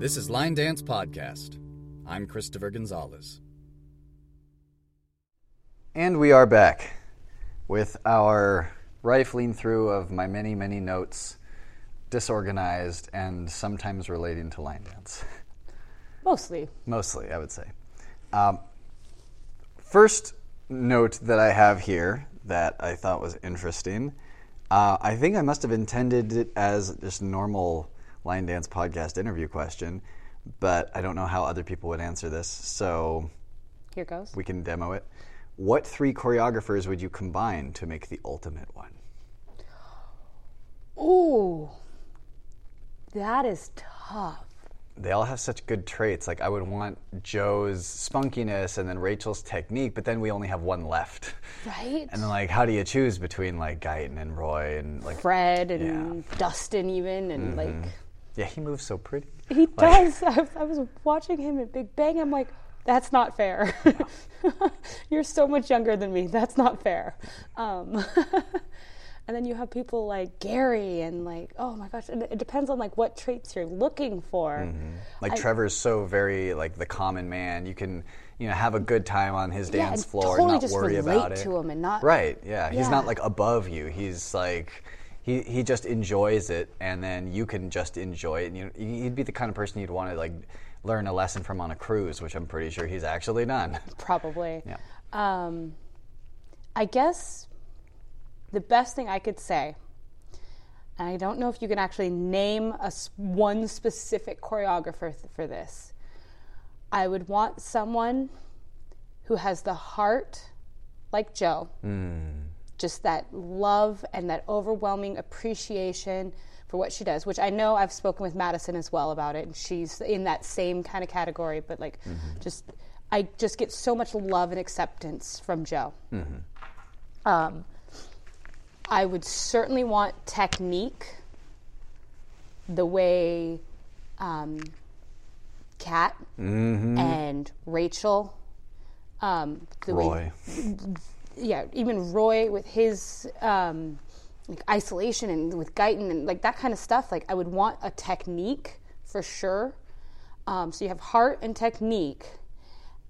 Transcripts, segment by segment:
This is Line Dance Podcast. I'm Christopher Gonzalez. And we are back with our rifling through of my many, many notes, disorganized and sometimes relating to line dance. Mostly. Mostly, I would say. Um, first note that I have here that I thought was interesting. Uh, I think I must have intended it as just normal line dance podcast interview question, but I don't know how other people would answer this, so Here goes. we can demo it. What three choreographers would you combine to make the ultimate one? Ooh. That is tough. They all have such good traits. Like I would want Jo's spunkiness and then Rachel's technique, but then we only have one left. Right? And then like how do you choose between like Guyton and Roy and like Fred and Dustin even and like mm-hmm. Yeah, he moves so pretty. he does. I, I was watching him at Big Bang. I'm like, that's not fair. You're so much younger than me. That's not fair. Um, and then you have people like Gary and like, oh my gosh, and it depends on like what traits you're looking for. Like Trevor's so very like the common man. You can you know have a good time on his Yeah, dance floor totally and not worry about it. to him and not- right. Yeah, he's Yeah. not like above you. He's like. He, he just enjoys it, and then you can just enjoy it. And you, he'd be the kind of person you'd want to like learn a lesson from on a cruise, which I'm pretty sure he's actually done. Probably. Yeah. Um, I guess the best thing I could say, and I don't know if you can actually name a one specific choreographer th- for this. I would want someone who has the heart like Jo, just that love and that overwhelming appreciation for what she does, which I know I've spoken with Madison as well about it, and she's in that same kind of category, but like just I just get so much love and acceptance from Jo. Um, I would certainly want technique, the way um, Kat and Rachel, um, the way Roy. Yeah, even Roy with his um, like isolation and with Guyton and like that kind of stuff. Like I would want a technique for sure. Um, so you have heart and technique,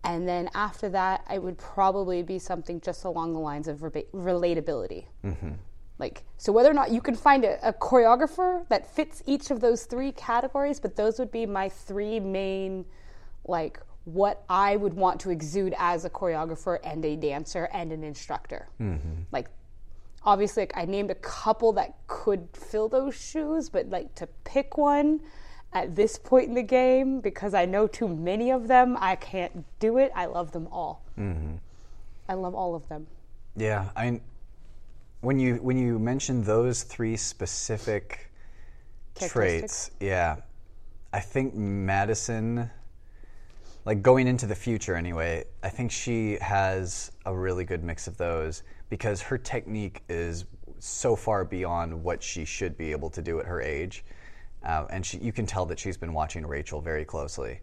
and then after that, it would probably be something just along the lines of verba- relatability. Like so, whether or not you can find a, a choreographer that fits each of those three categories, but those would be my three main, like what I would want to exude as a choreographer and a dancer and an instructor. Mm-hmm. Like, obviously, like, I named a couple that could fill those shoes, but like to pick one at this point in the game because I know too many of them, I can't do it. I love them all. Mm-hmm. I love all of them. Yeah, I mean, when you when you mention those three specific traits, yeah, I think Madison, like going into the future anyway, I think she has a really good mix of those because her technique is so far beyond what she should be able to do at her age, uh, and she, you can tell that she's been watching Rachel very closely.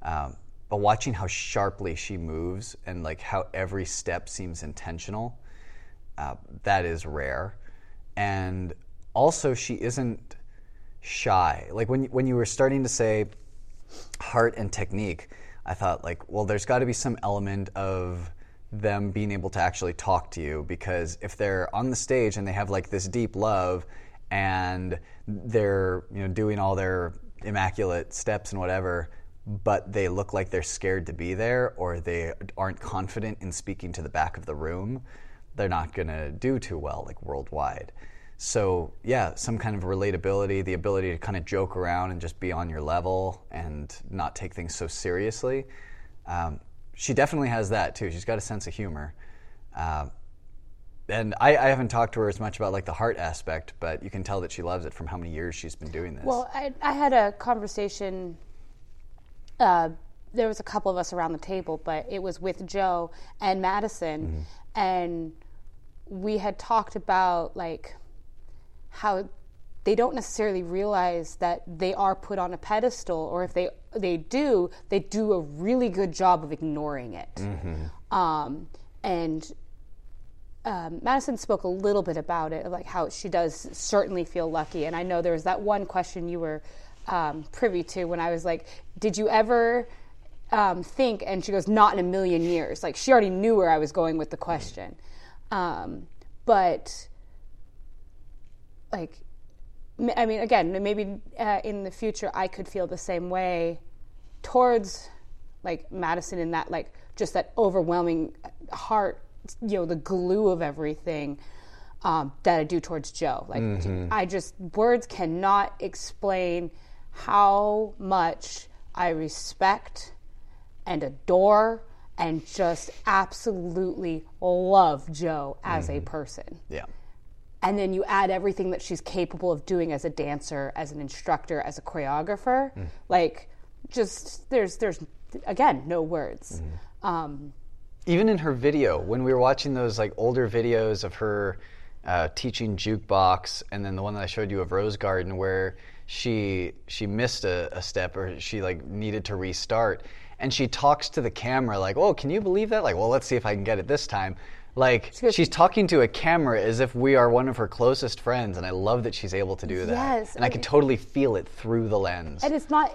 Um, but watching how sharply she moves and like how every step seems intentional, uh, that is rare. And also, she isn't shy. Like when when you were starting to say heart and technique, I thought like, well, there's got to be some element of them being able to actually talk to you because if they're on the stage and they have like this deep love and they're you know doing all their immaculate steps and whatever but they look like they're scared to be there or they aren't confident in speaking to the back of the room they're not going to do too well like worldwide so yeah some kind of relatability the ability to kind of joke around and just be on your level and not take things so seriously. Um, she definitely has that too. She's got a sense of humor. Um, and I, I haven't talked to her as much about like the heart aspect but you can tell that she loves it from how many years she's been doing this. Well, I, I had a conversation. Uh, there was a couple of us around the table, but it was with Jo and Madison, and we had talked about like how they don't necessarily realize that they are put on a pedestal, or if they they do, they do a really good job of ignoring it. Um, and um, Madison spoke a little bit about it, like how she does certainly feel lucky. And I know there was that one question you were um, privy to when I was like, "Did you ever um, think?" And she goes, "Not in a million years." Like she already knew where I was going with the question, um, but like, I mean, again, maybe uh, in the future I could feel the same way towards like Madison in that like just that overwhelming heart, you know, the glue of everything um, that I do towards Jo. Like I just words cannot explain how much I respect and adore and just absolutely love Jo as a person Yeah. And then you add everything that she's capable of doing as a dancer, as an instructor, as a choreographer. Like, just there's there's again no words. Um, even in her video when we were watching those like older videos of her uh, teaching jukebox and then the one that i showed you of rose garden where she she missed a, a step or she like needed to restart. And she talks to the camera like oh can you believe that? Like well let's see if i can get it this time like she's talking to a camera as if we are one of her closest friends and i love that she's able to do that. Yes, and i and- can totally feel it through the lens. And it's not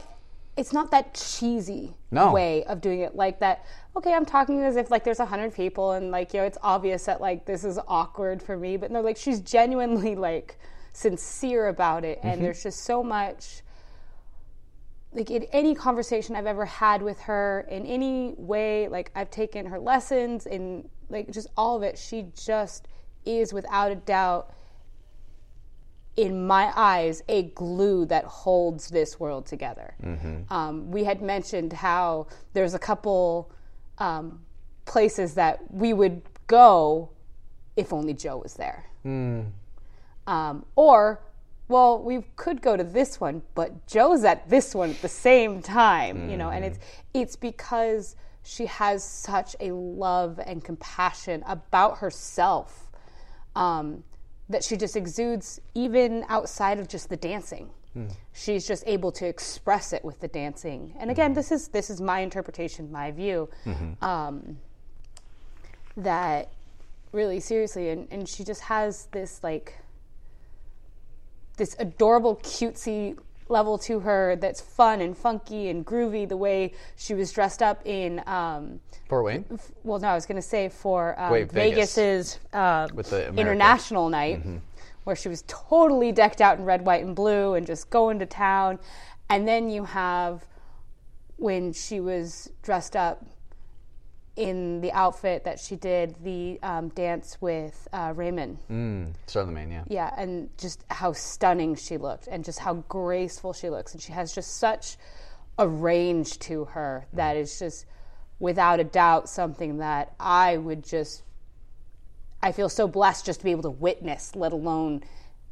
it's not that cheesy No. way of doing it like that okay i'm talking as if like there's a hundred people and like you know it's obvious that like this is awkward for me but no like she's genuinely like sincere about it and mm-hmm. there's just so much like in any conversation I've ever had with her in any way, like I've taken her lessons in like just all of it, she just is without a doubt in my eyes a glue that holds this world together. Um, we had mentioned how there's a couple um, places that we would go if only Jo was there. Um, or, well, we could go to this one, but Jo's at this one at the same time, you know, and it's it's because she has such a love and compassion about herself um, that she just exudes even outside of just the dancing. She's just able to express it with the dancing. And again, this is this is my interpretation, my view. Um, that really seriously, and, and she just has this like this adorable cutesy level to her that's fun and funky and groovy the way she was dressed up in um, fort wayne well no i was going to say for um, Wait, Vegas. vegas's uh, With the America. international night where she was totally decked out in red white and blue and just going to town and then you have when she was dressed up in the outfit that she did the um, dance with uh, raymond mm, Sarlemijn yeah yeah, and just how stunning she looked and just how graceful she looks. And she has just such a range to her that is just without a doubt something that I would just I feel so blessed just to be able to witness, let alone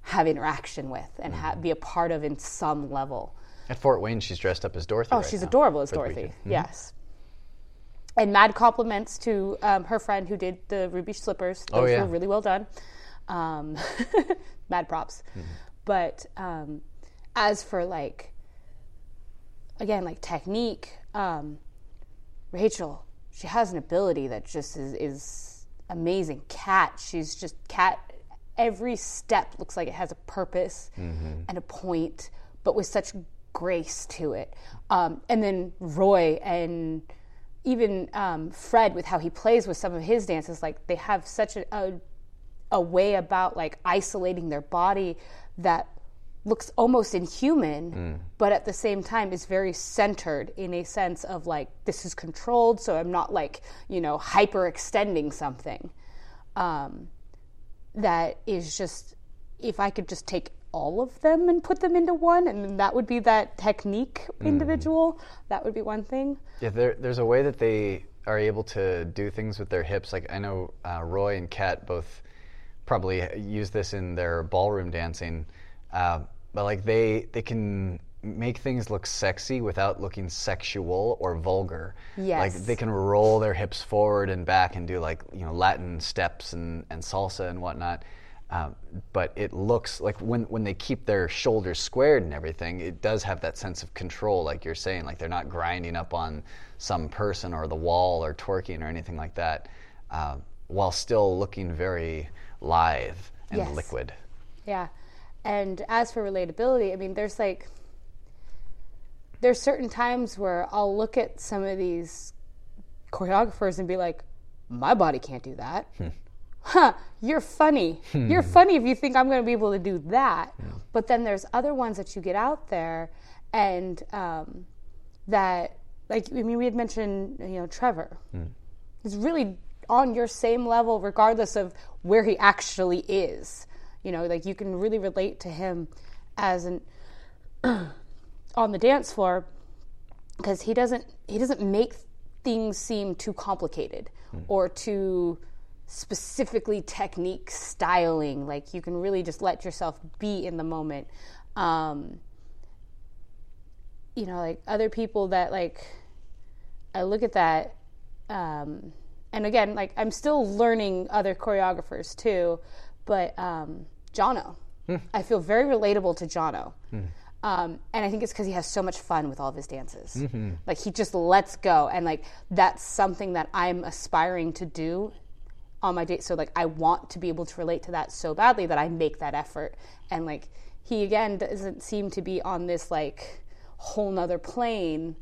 have interaction with and ha- be a part of in some level. At Fort Wayne, she's dressed up as Dorothy. Oh, right she's now adorable as Dorothy. Mm-hmm. Yes. And mad compliments to um, her friend who did the ruby slippers. Those Oh, yeah. were really well done. Um, mad props. Mm-hmm. But um, as for like, again, like technique, um, Rachel, she has an ability that just is, is amazing. Cat, she's just cat. Every step looks like it has a purpose and a point, but with such grace to it. Um, and then Roy and even um, Fred, with how he plays with some of his dances, like they have such a, a a way about like isolating their body that looks almost inhuman, but at the same time is very centered in a sense of like this is controlled, so I'm not like you know hyper extending something. Um, that is just if I could just take all of them and put them into one, and that would be that technique individual. That would be one thing. Yeah, there, there's a way that they are able to do things with their hips. Like I know uh, Roy and Kat both probably use this in their ballroom dancing, uh, but like they they can make things look sexy without looking sexual or vulgar. Yes. Like they can roll their hips forward and back and do like you know Latin steps and, and salsa and whatnot. Um, but it looks like when, when they keep their shoulders squared and everything, it does have that sense of control, like you're saying. Like they're not grinding up on some person or the wall or twerking or anything like that, uh, while still looking very lithe and Yes. liquid. Yeah. And as for relatability, I mean, there's like, there's certain times where I'll look at some of these choreographers and be like, my body can't do that. Huh, you're funny. Hmm. You're funny if you think I'm going to be able to do that. But then there's other ones that you get out there and um, that, like, I mean, we had mentioned, you know, Trevor. Hmm. He's really on your same level, regardless of where he actually is. You know, like, you can really relate to him as an on the dance floor because he doesn't he doesn't make things seem too complicated hmm. or too specifically technique styling. Like you can really just let yourself be in the moment. Um, you know like other people that like i look at that um, and again like i'm still learning other choreographers too but um, jono. I feel very relatable to jono. Um, and I think it's because he has so much fun with all of his dances. Like he just lets go, and like that's something that I'm aspiring to do on my date. So like I want to be able to relate to that so badly that I make that effort. And like he again doesn't seem to be on this like whole nother plane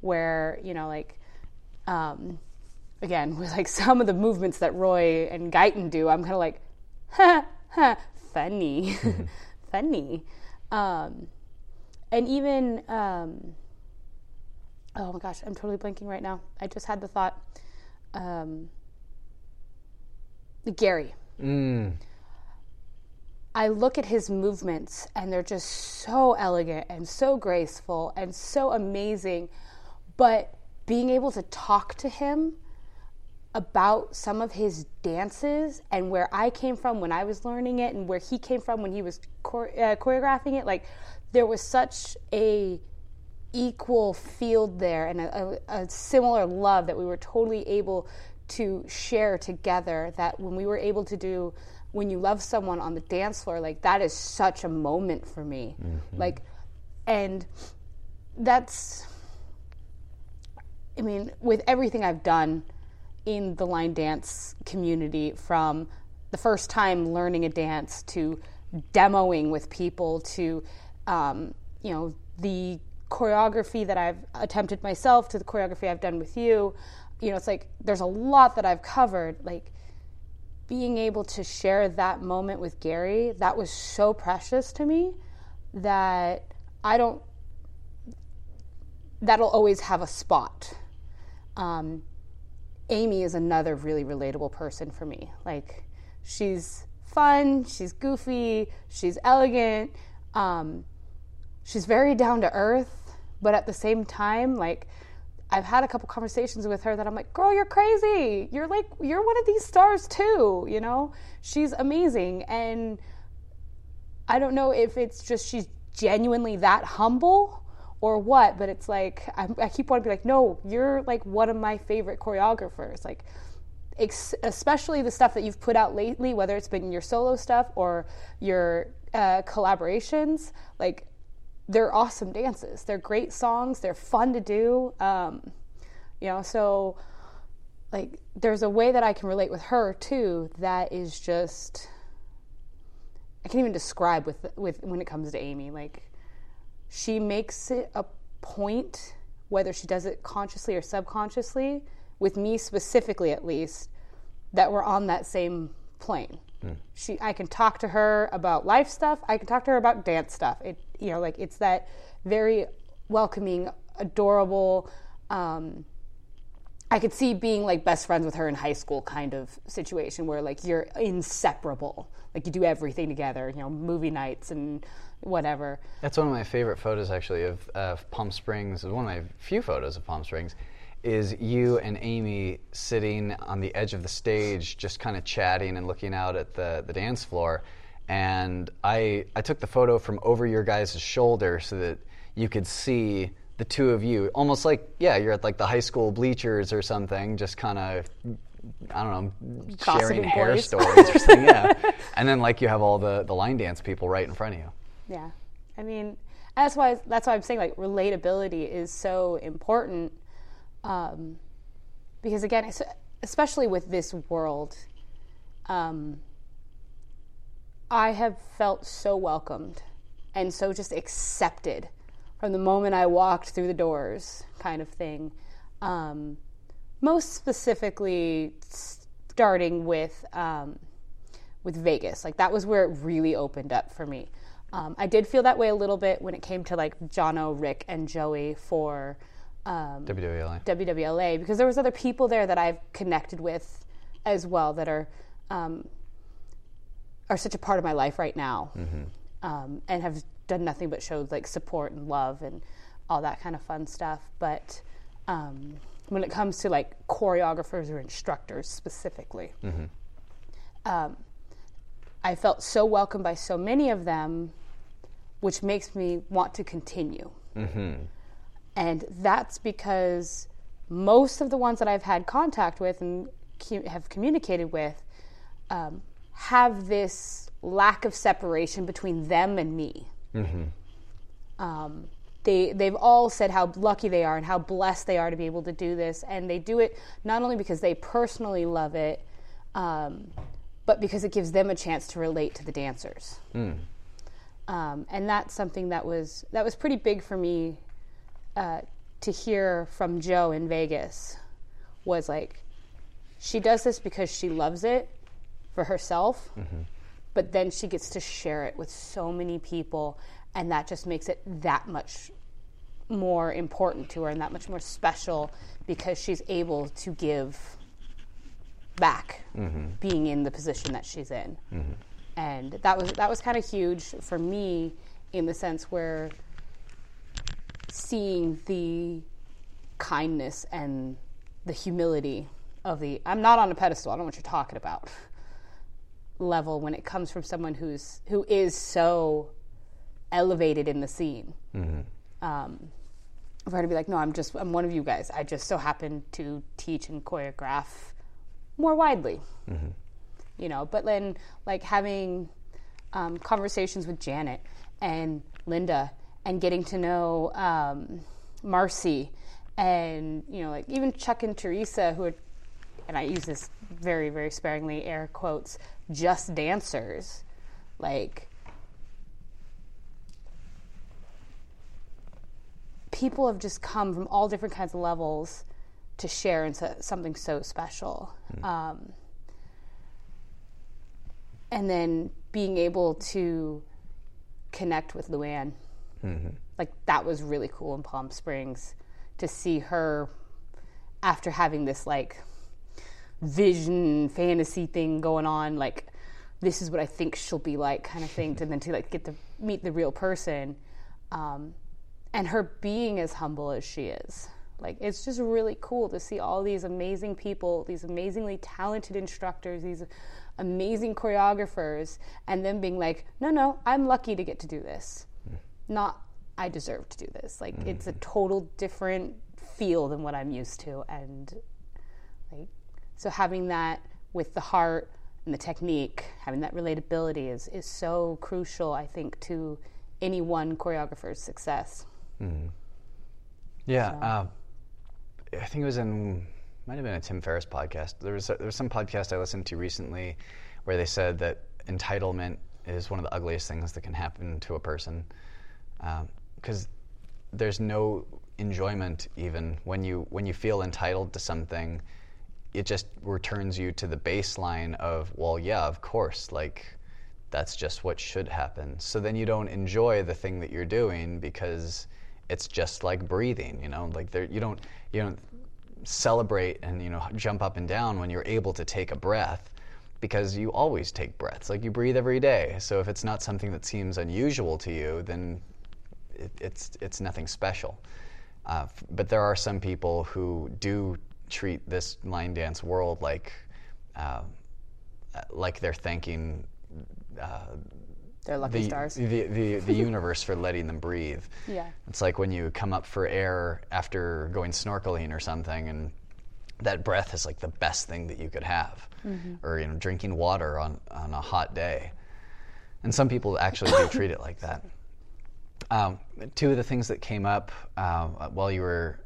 where you know like um, again with like some of the movements that Roy and Guyton do, I'm kind of like, ha ha, funny, funny. Um, and even um, oh my gosh i'm totally blanking right now i just had the thought um, gary. I look at his movements and they're just so elegant and so graceful and so amazing. But being able to talk to him about some of his dances and where I came from when I was learning it and where he came from when he was chore- uh, choreographing it like there was such a equal field there and a, a, a similar love that we were totally able to share together that when we were able to do when you love someone on the dance floor like that is such a moment for me. Like and that's I mean, with everything I've done in the line dance community, from the first time learning a dance to demoing with people to, um, you know, the choreography that I've attempted myself to the choreography I've done with you, you know, it's like there's a lot that I've covered. Like being able to share that moment with Gary, that was so precious to me that I don't that'll always have a spot. Um, Amy is another really relatable person for me. Like, she's fun, she's goofy, she's elegant, um, she's very down to earth, but at the same time, like, I've had a couple conversations with her that I'm like, girl, you're crazy. You're like, you're one of these stars too, you know? She's amazing. And I don't know if it's just she's genuinely that humble or what, but it's like I, I keep wanting to be like, no, you're like one of my favorite choreographers. Like, ex- especially the stuff that you've put out lately, whether it's been your solo stuff or your uh, collaborations. Like, they're awesome dances. They're great songs. They're fun to do. Um, you know, so like there's a way that I can relate with her too that is just I can't even describe with with when it comes to Amy. Like she makes it a point, whether she does it consciously or subconsciously, with me specifically at least, that we're on that same plane. She, I can talk to her about life stuff. I can talk to her about dance stuff. It, you know, like it's that very welcoming, adorable. Um, I could see being like best friends with her in high school kind of situation where like you're inseparable. Like you do everything together, you know, movie nights and whatever. That's one of my favorite photos, actually, of, of Palm Springs. One of my few photos of Palm Springs is you and Amy sitting on the edge of the stage, just kind of chatting and looking out at the, the dance floor. And I, I took the photo from over your guys' shoulder so that you could see the two of you, almost like, yeah, you're at like the high school bleachers or something, just kind of I don't know, sharing hair boys. stories or something. Yeah, and then like you have all the the line dance people right in front of you. Yeah, I mean, that's why that's why I'm saying like relatability is so important, um, because again, es- especially with this world, um, I have felt so welcomed and so just accepted from the moment I walked through the doors, kind of thing. Um, most specifically, starting with um, with Vegas, like that was where it really opened up for me. Um, I did feel that way a little bit when it came to like Jono, Rick, and Joey for um, WWLA. WWLA because there was other people there that I've connected with as well that are um, are such a part of my life right now, um, and have done nothing but showed like support and love and all that kind of fun stuff. But um, when it comes to like choreographers or instructors specifically, um, I felt so welcomed by so many of them, which makes me want to continue. And that's because most of the ones that I've had contact with and cu- have communicated with um, have this lack of separation between them and me. Um, they they've all said how lucky they are and how blessed they are to be able to do this, and they do it not only because they personally love it, um, but because it gives them a chance to relate to the dancers. Um, and that's something that was that was pretty big for me uh, to hear from Jo in Vegas was like she does this because she loves it for herself, mm-hmm. but then she gets to share it with so many people, and that just makes it that much more important to her and that much more special because she's able to give back mm-hmm. being in the position that she's in. Mm-hmm. And that was that was kind of huge for me in the sense where seeing the kindness and the humility of the I'm not on a pedestal, I don't know what you're talking about level when it comes from someone who's who is so elevated in the scene. Um, for her to be like, no, I'm just I'm one of you guys. I just so happen to teach and choreograph more widely. You know, but then like having um, conversations with Janet and Linda and getting to know um, Marcy and you know like even Chuck and Teresa who are and I use this very very sparingly air quotes just dancers. Like people have just come from all different kinds of levels to share in so, something so special. Um, and then being able to connect with Luann. Like that was really cool in Palm Springs to see her after having this like vision fantasy thing going on like this is what I think she'll be like kind of thing and then to like get to meet the real person um, and her being as humble as she is. Like it's just really cool to see all these amazing people these amazingly talented instructors these amazing choreographers and them being like no no i'm lucky to get to do this. Not i deserve to do this. Like it's a total different feel than what i'm used to and like so having that with the heart and the technique having that relatability is is so crucial i think to any one choreographer's success Yeah, um, I think it was in might have been a Tim Ferriss podcast. There was a, there was some podcast I listened to recently where they said that entitlement is one of the ugliest things that can happen to a person because there's no enjoyment even when you when you feel entitled to something. It just returns you to the baseline of well, yeah, of course, like that's just what should happen. So then you don't enjoy the thing that you're doing because it's just like breathing, you know, like there you don't you don't celebrate and you know jump up and down when you're able to take a breath because you always take breaths. Like you breathe every day. So if it's not something that seems unusual to you, then it, it's it's nothing special. Uh, but there are some people who do treat this line dance world like uh, like they're thanking they're lucky the, stars the, the, the universe for letting them breathe. Yeah. It's like when you come up for air after going snorkeling or something, and that breath is like the best thing that you could have, or you know, drinking water on, on a hot day. And some people actually do treat it like that. Um, two of the things that came up uh, while you were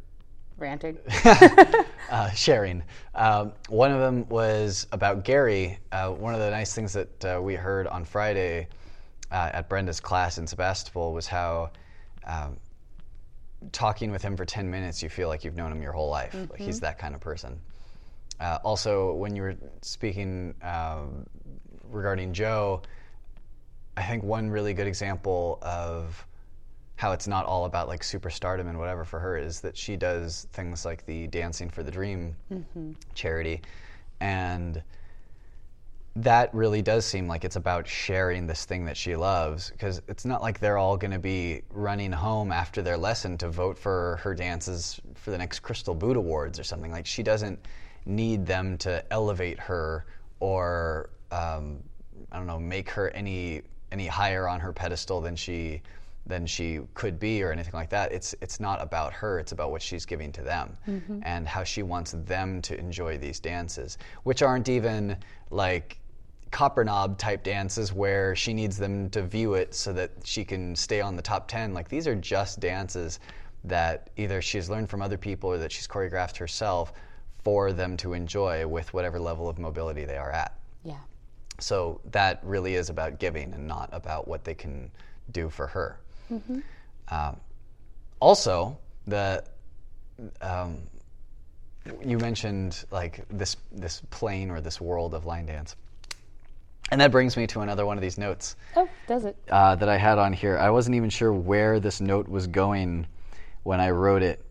ranting uh, sharing. Um, one of them was about Gary. Uh, one of the nice things that uh, we heard on Friday uh, at Brenda's class in Sebastopol was how um, talking with him for 10 minutes, you feel like you've known him your whole life. Like he's that kind of person. Uh, also, when you were speaking um, regarding Jo, I think one really good example of how it's not all about like superstardom and whatever for her is that she does things like the Dancing for the Dream charity. And that really does seem like it's about sharing this thing that she loves because it's not like they're all going to be running home after their lesson to vote for her dances for the next Crystal Boot Awards or something. Like she doesn't need them to elevate her or um, I don't know make her any any higher on her pedestal than she than she could be or anything like that. It's it's not about her. It's about what she's giving to them mm-hmm. and how she wants them to enjoy these dances, which aren't even like Copperknob type dances where she needs them to view it so that she can stay on the top 10 like these are just dances that either she's learned from other people or that she's choreographed herself for them to enjoy with whatever level of mobility they are at Yeah. so that really is about giving and not about what they can do for her. Um, also, the um, you mentioned like this this plane or this world of line dance, and that brings me to another one of these notes Oh, does it? uh, that I had on here. I wasn't even sure where this note was going when I wrote it,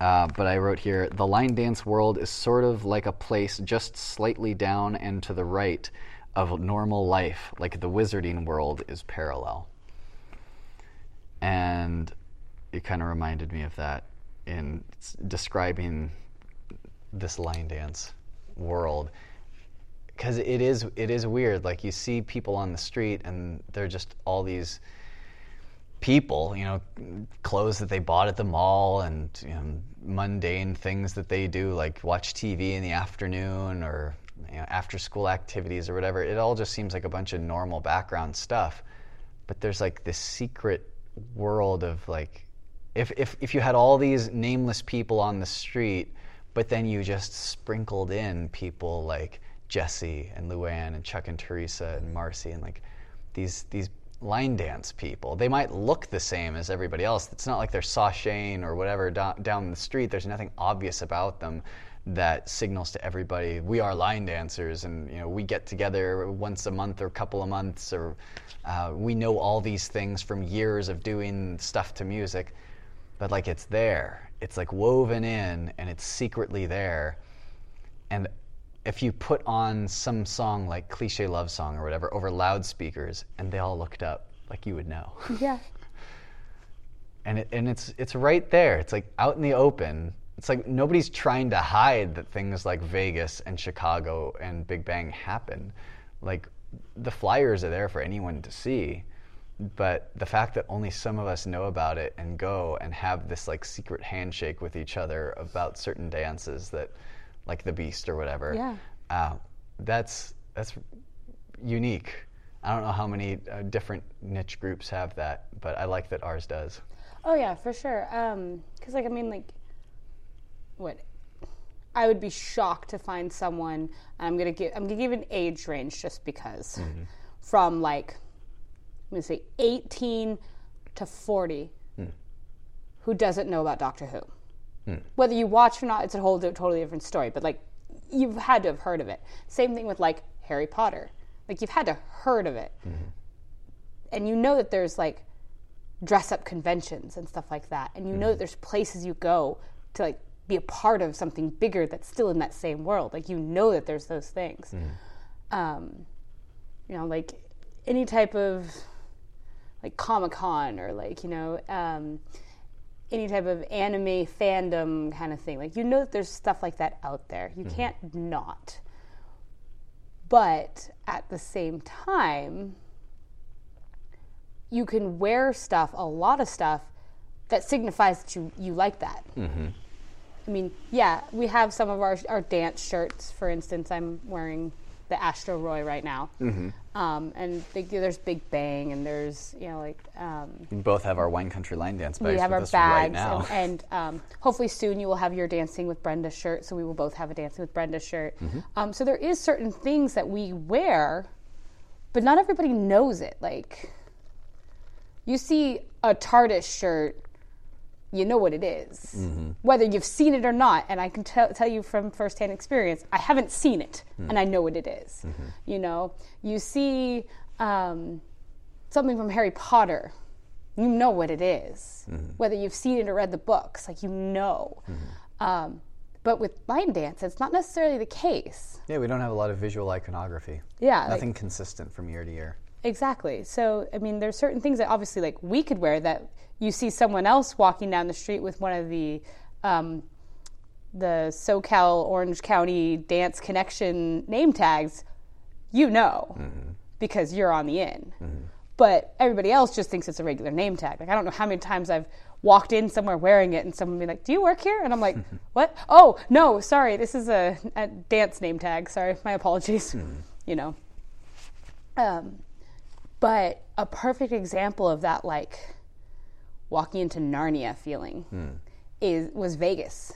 uh, but I wrote here the line dance world is sort of like a place just slightly down and to the right of normal life, like the wizarding world is parallel. And it kind of reminded me of that in describing this line dance world because it is it is weird. Like you see people on the street, and they're just all these people, you know, clothes that they bought at the mall, and you know, mundane things that they do, like watch TV in the afternoon or you know, after school activities or whatever. It all just seems like a bunch of normal background stuff, but there's like this secret world of like if, if, if you had all these nameless people on the street, but then you just sprinkled in people like Jesse and Luann and Chuck and Teresa and Marcy and like these these line dance people. They might look the same as everybody else. It's not like they're sashaying or whatever down, down the street. There's nothing obvious about them that signals to everybody we are line dancers and you know we get together once a month or a couple of months or uh, we know all these things from years of doing stuff to music but like it's there it's like woven in and it's secretly there and if you put on some song like cliche love song or whatever over loudspeakers and they all looked up like you would know Yeah. and it, and it's it's right there. It's like out in the open. It's like nobody's trying to hide that things like Vegas and Chicago and Big Bang happen. Like the flyers are there for anyone to see, but the fact that only some of us know about it and go and have this like secret handshake with each other about certain dances that, like the Beast or whatever. Yeah. Uh, that's that's unique. I don't know how many uh, different niche groups have that, but I like that ours does. Oh yeah, for sure. Um, cause like I mean, like, what? I would be shocked to find someone. I'm gonna give. I'm gonna give an age range just because, mm-hmm. from like, I'm gonna say 18 to 40, hmm. who doesn't know about Doctor Who. Hmm. Whether you watch or not, it's a whole totally different story. But like, you've had to have heard of it. Same thing with like Harry Potter. Like you've had to heard of it, mm-hmm. and you know that there's like dress up conventions and stuff like that. And you know mm-hmm. that there's places you go to like be a part of something bigger that's still in that same world. Like you know that there's those things. Um, you know, like any type of like Comic Con or like, you know, um, any type of anime fandom kind of thing. Like you know that there's stuff like that out there. You can't not. But at the same time, you can wear stuff, a lot of stuff, that signifies that you, you like that. Mm-hmm. I mean, yeah, we have some of our, our dance shirts. For instance, I'm wearing the Astro Roy right now. Mm-hmm. Um, and big, there's Big Bang, and there's, you know, like, um, We both have our wine country line dance bags we have our us right bags. now. and, and um, hopefully soon you will have your Dancing with Brenda shirt. So we will both have a Dancing with Brenda shirt. Mm-hmm. Um, so there is certain things that we wear, but not everybody knows it. Like, you see a TARDIS shirt you know what it is. Mm-hmm. whether you've seen it or not. And I can tell tell you from firsthand experience, I haven't seen it, mm-hmm. and I know what it is. Mm-hmm. You know, you see um, something from Harry Potter, you know what it is. Whether you've seen it or read the books, like you know. Um, but with line dance, it's not necessarily the case. Yeah, we don't have a lot of visual iconography. Yeah, like- Nothing consistent from year to year. Exactly. So, I mean, there's certain things that obviously, like, we could wear that you see someone else walking down the street with one of the um, the SoCal Orange County Dance Connection name tags. You know, because you're on the in. But everybody else just thinks it's a regular name tag. Like, I don't know how many times I've walked in somewhere wearing it and someone be like, "Do you work here?" And I'm like, "What? Oh, no, sorry, this is a, a dance name tag. Sorry, my apologies." You know. Um, but a perfect example of that, like walking into Narnia feeling, is was Vegas.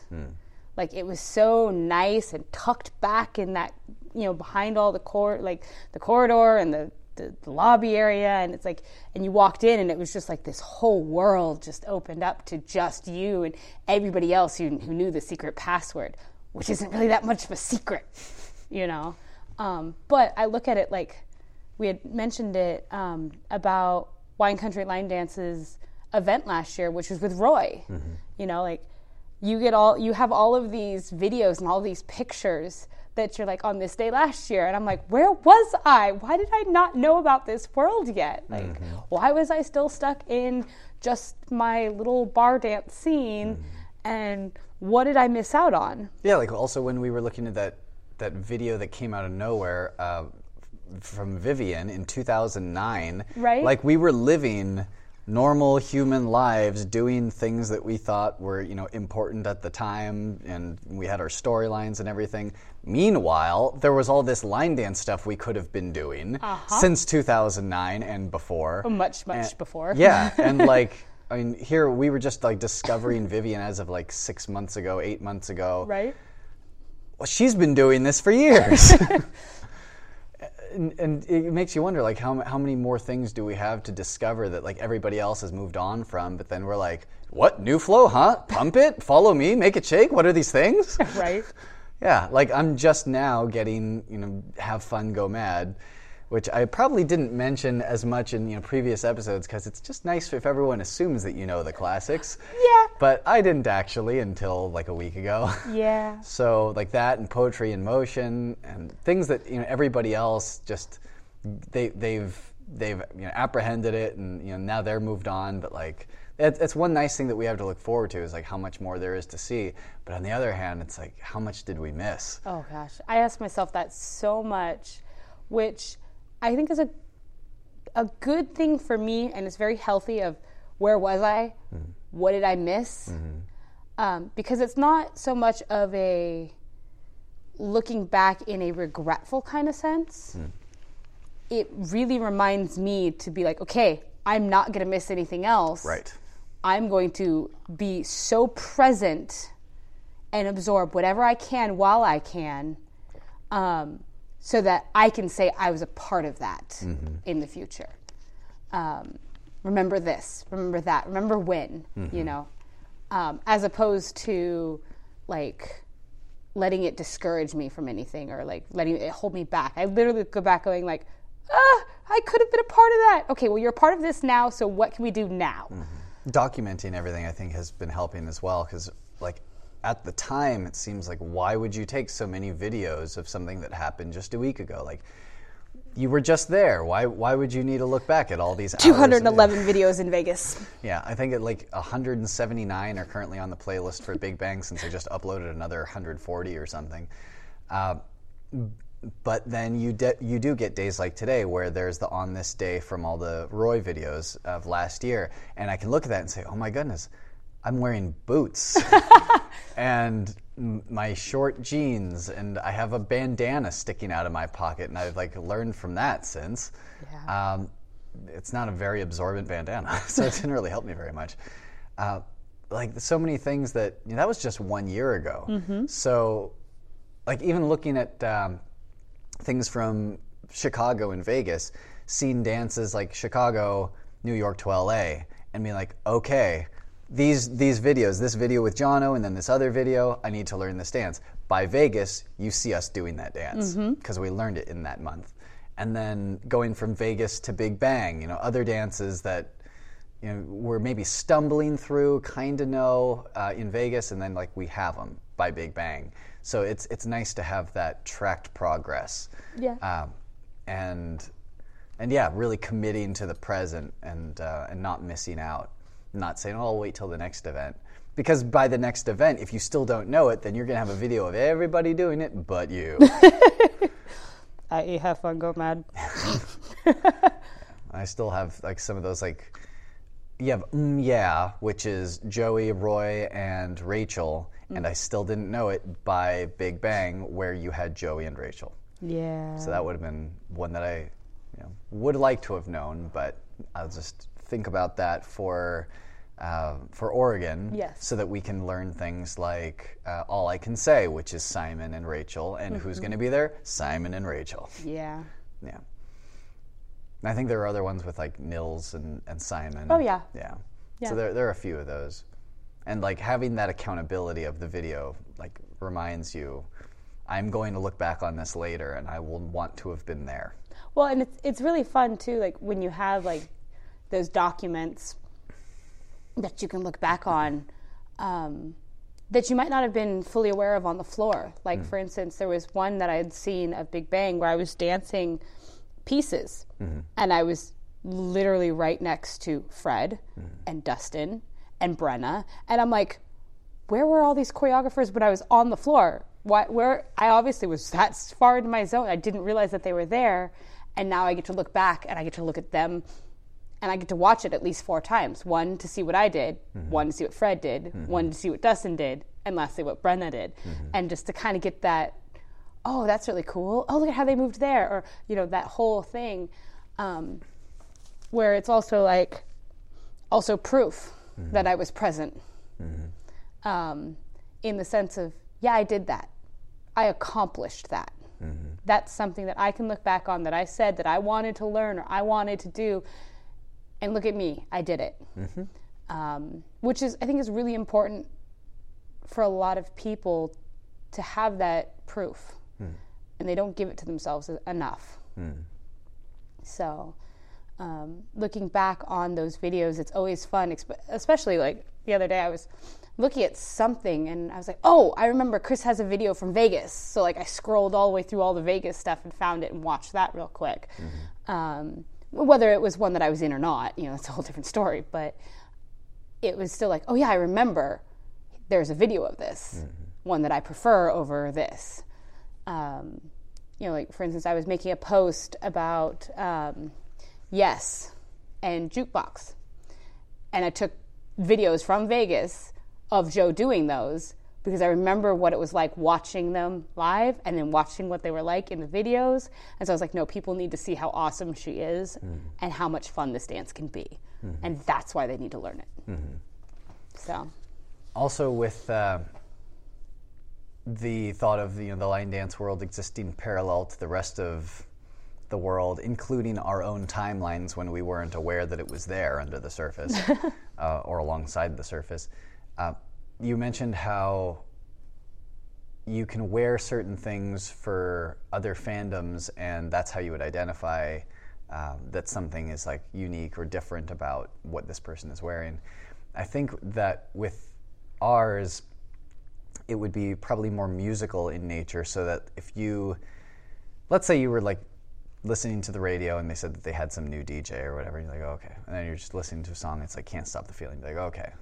Like it was so nice and tucked back in that, you know, behind all the cor like the corridor and the, the, the lobby area, and it's like, and you walked in, and it was just like this whole world just opened up to just you and everybody else who who knew the secret password, which isn't really that much of a secret, you know. Um, but I look at it like we had mentioned it um, about Wine Country Line Dance's event last year, which was with Roy. You know, like you get all you have all of these videos and all these pictures that you're like on this day last year, and I'm like, where was I? Why did I not know about this world yet? Like, why was I still stuck in just my little bar dance scene? And what did I miss out on? Yeah, like also when we were looking at that that video that came out of nowhere uh, from Vivian in 2009, Right. Like we were living normal human lives, doing things that we thought were you know important at the time, and we had our storylines and everything. Meanwhile, there was all this line dance stuff we could have been doing uh-huh. since 2009 and before. Oh, much, much And- before. Yeah, and like I mean, here we were just like discovering Vivian as of like six months ago, eight months ago. Right? Well, she's been doing this for years. and, and it makes you wonder, like, how, how many more things do we have to discover that, like, everybody else has moved on from? But then we're like, what? New flow, huh? Pump it? Follow me? Make it shake? What are these things? Right? Yeah, like I'm just now getting, you know, have fun, go mad, which I probably didn't mention as much in you know previous episodes because it's just nice if everyone assumes that you know the classics. Yeah. But I didn't actually until like a week ago. Yeah. So like that and poetry in motion and things that you know everybody else just they they've they've you know apprehended it and you know now they're moved on but like it's, it's one nice thing that we have to look forward to is like how much more there is to see but on the other hand it's like how much did we miss Oh gosh, I ask myself that so much, which I think is a a good thing for me, and it's very healthy. Of where was I? What did I miss? Um, because it's not so much of a looking back in a regretful kind of sense. It really reminds me to be like, okay, I'm not going to miss anything else. right I'm going to be so present and absorb whatever I can while I can, um, so that I can say I was a part of that in the future. Um, remember this, remember that, remember when, you know, um, as opposed to like letting it discourage me from anything or like letting it hold me back. I literally go back going like, ah, I could have been a part of that. Okay, well, you're a part of this now, so what can we do now? documenting everything i think has been helping as well because like at the time it seems like why would you take so many videos of something that happened just a week ago like you were just there why why would you need to look back at all these hours 211 videos in Vegas. Yeah, I think it like 179 are currently on the playlist for Big Bang since I just uploaded another 140 or something. Uh, but then you de- you do get days like today where there's the on this day from all the Roy videos of last year, and I can look at that and say, oh my goodness, I'm wearing boots and my short jeans, and I have a bandana sticking out of my pocket, and I've like learned from that since. Yeah. Um, it's not a very absorbent bandana, so it didn't really help me very much. Uh, like so many things that you know, that was just one year ago. So, like even looking at um, things from Chicago and Vegas, seeing dances like Chicago, New York to LA, and being like, okay, these these videos, this video with Jono, and then this other video, I need to learn this dance. By Vegas, you see us doing that dance because we learned it in that month. And then going from Vegas to Big Bang, you know, other dances that you know we're maybe stumbling through, kind of know uh, in Vegas, and then like we have them by Big Bang. So it's it's nice to have that tracked progress. Yeah. Um, and and yeah, really committing to the present and uh, and not missing out, not saying, "Oh, I'll wait till the next event." Because by the next event, if you still don't know it, then you're gonna have a video of everybody doing it but you. I have fun, go mad. I still have like some of those like you have mm, yeah, which is Joey, Roy, and Rachel, and I still didn't know it by Big Bang where you had Joey and Rachel. Yeah. So that would have been one that I you know, would like to have known, but I'll just think about that for uh, for Oregon, Yes. so that we can learn things like uh, all I can say, which is Simon and Rachel, and Mm-hmm. who's going to be there? Simon and Rachel. yeah. Yeah. And I think there are other ones with like Nils and, and Simon. Oh, yeah. Yeah. Yeah. So there, there are a few of those. And like having that accountability of the video like reminds you I'm going to look back on this later and I will want to have been there. Well, and it's it's really fun too, like when you have like those documents that you can look back on um, that you might not have been fully aware of on the floor. Like mm. for instance, there was one that I had seen of Big Bang where I was dancing pieces, mm-hmm. and I was literally right next to Fred mm. and Dustin and Brenna, and I'm like, where were all these choreographers when I was on the floor? Why, where I obviously was that far into my zone, I didn't realize that they were there, and now I get to look back and I get to look at them, and I get to watch it at least four times. One to see what I did, mm-hmm. one to see what Fred did, mm-hmm. one to see what Dustin did, and lastly what Brenna did, mm-hmm. and just to kind of get that, oh, that's really cool. Oh, look at how they moved there, or you know that whole thing, um, where it's also like, also proof that I was present. Um, in the sense of, yeah, I did that. I accomplished that. That's something that I can look back on that I said that I wanted to learn or I wanted to do. And look at me, I did it. Um, which is, I think, is really important for a lot of people to have that proof. And they don't give it to themselves enough. So, um, looking back on those videos, it's always fun, especially like the other day I was looking at something and I was like, oh, I remember Chris has a video from Vegas. So, like, I scrolled all the way through all the Vegas stuff and found it and watched that real quick. Um, whether it was one that I was in or not, you know, that's a whole different story. But it was still like, oh, yeah, I remember there's a video of this, one that I prefer over this. Um, you know, like for instance, I was making a post about um, Yes and Jukebox, and I took videos from Vegas of Jo doing those because I remember what it was like watching them live and then watching what they were like in the videos. And so I was like, no, people need to see how awesome she is and how much fun this dance can be, and that's why they need to learn it. So, Also, with uh, the thought of you know, the line dance world existing parallel to the rest of the world, including our own timelines when we weren't aware that it was there under the surface uh, or alongside the surface. Uh, you mentioned how you can wear certain things for other fandoms, and that's how you would identify um, that something is like unique or different about what this person is wearing. I think that with ours, it would be probably more musical in nature, so that if you, let's say you were like listening to the radio and they said that they had some new DJ or whatever, and you're like, oh, okay. And then you're just listening to a song, it's like, can't stop the feeling. You're like, okay.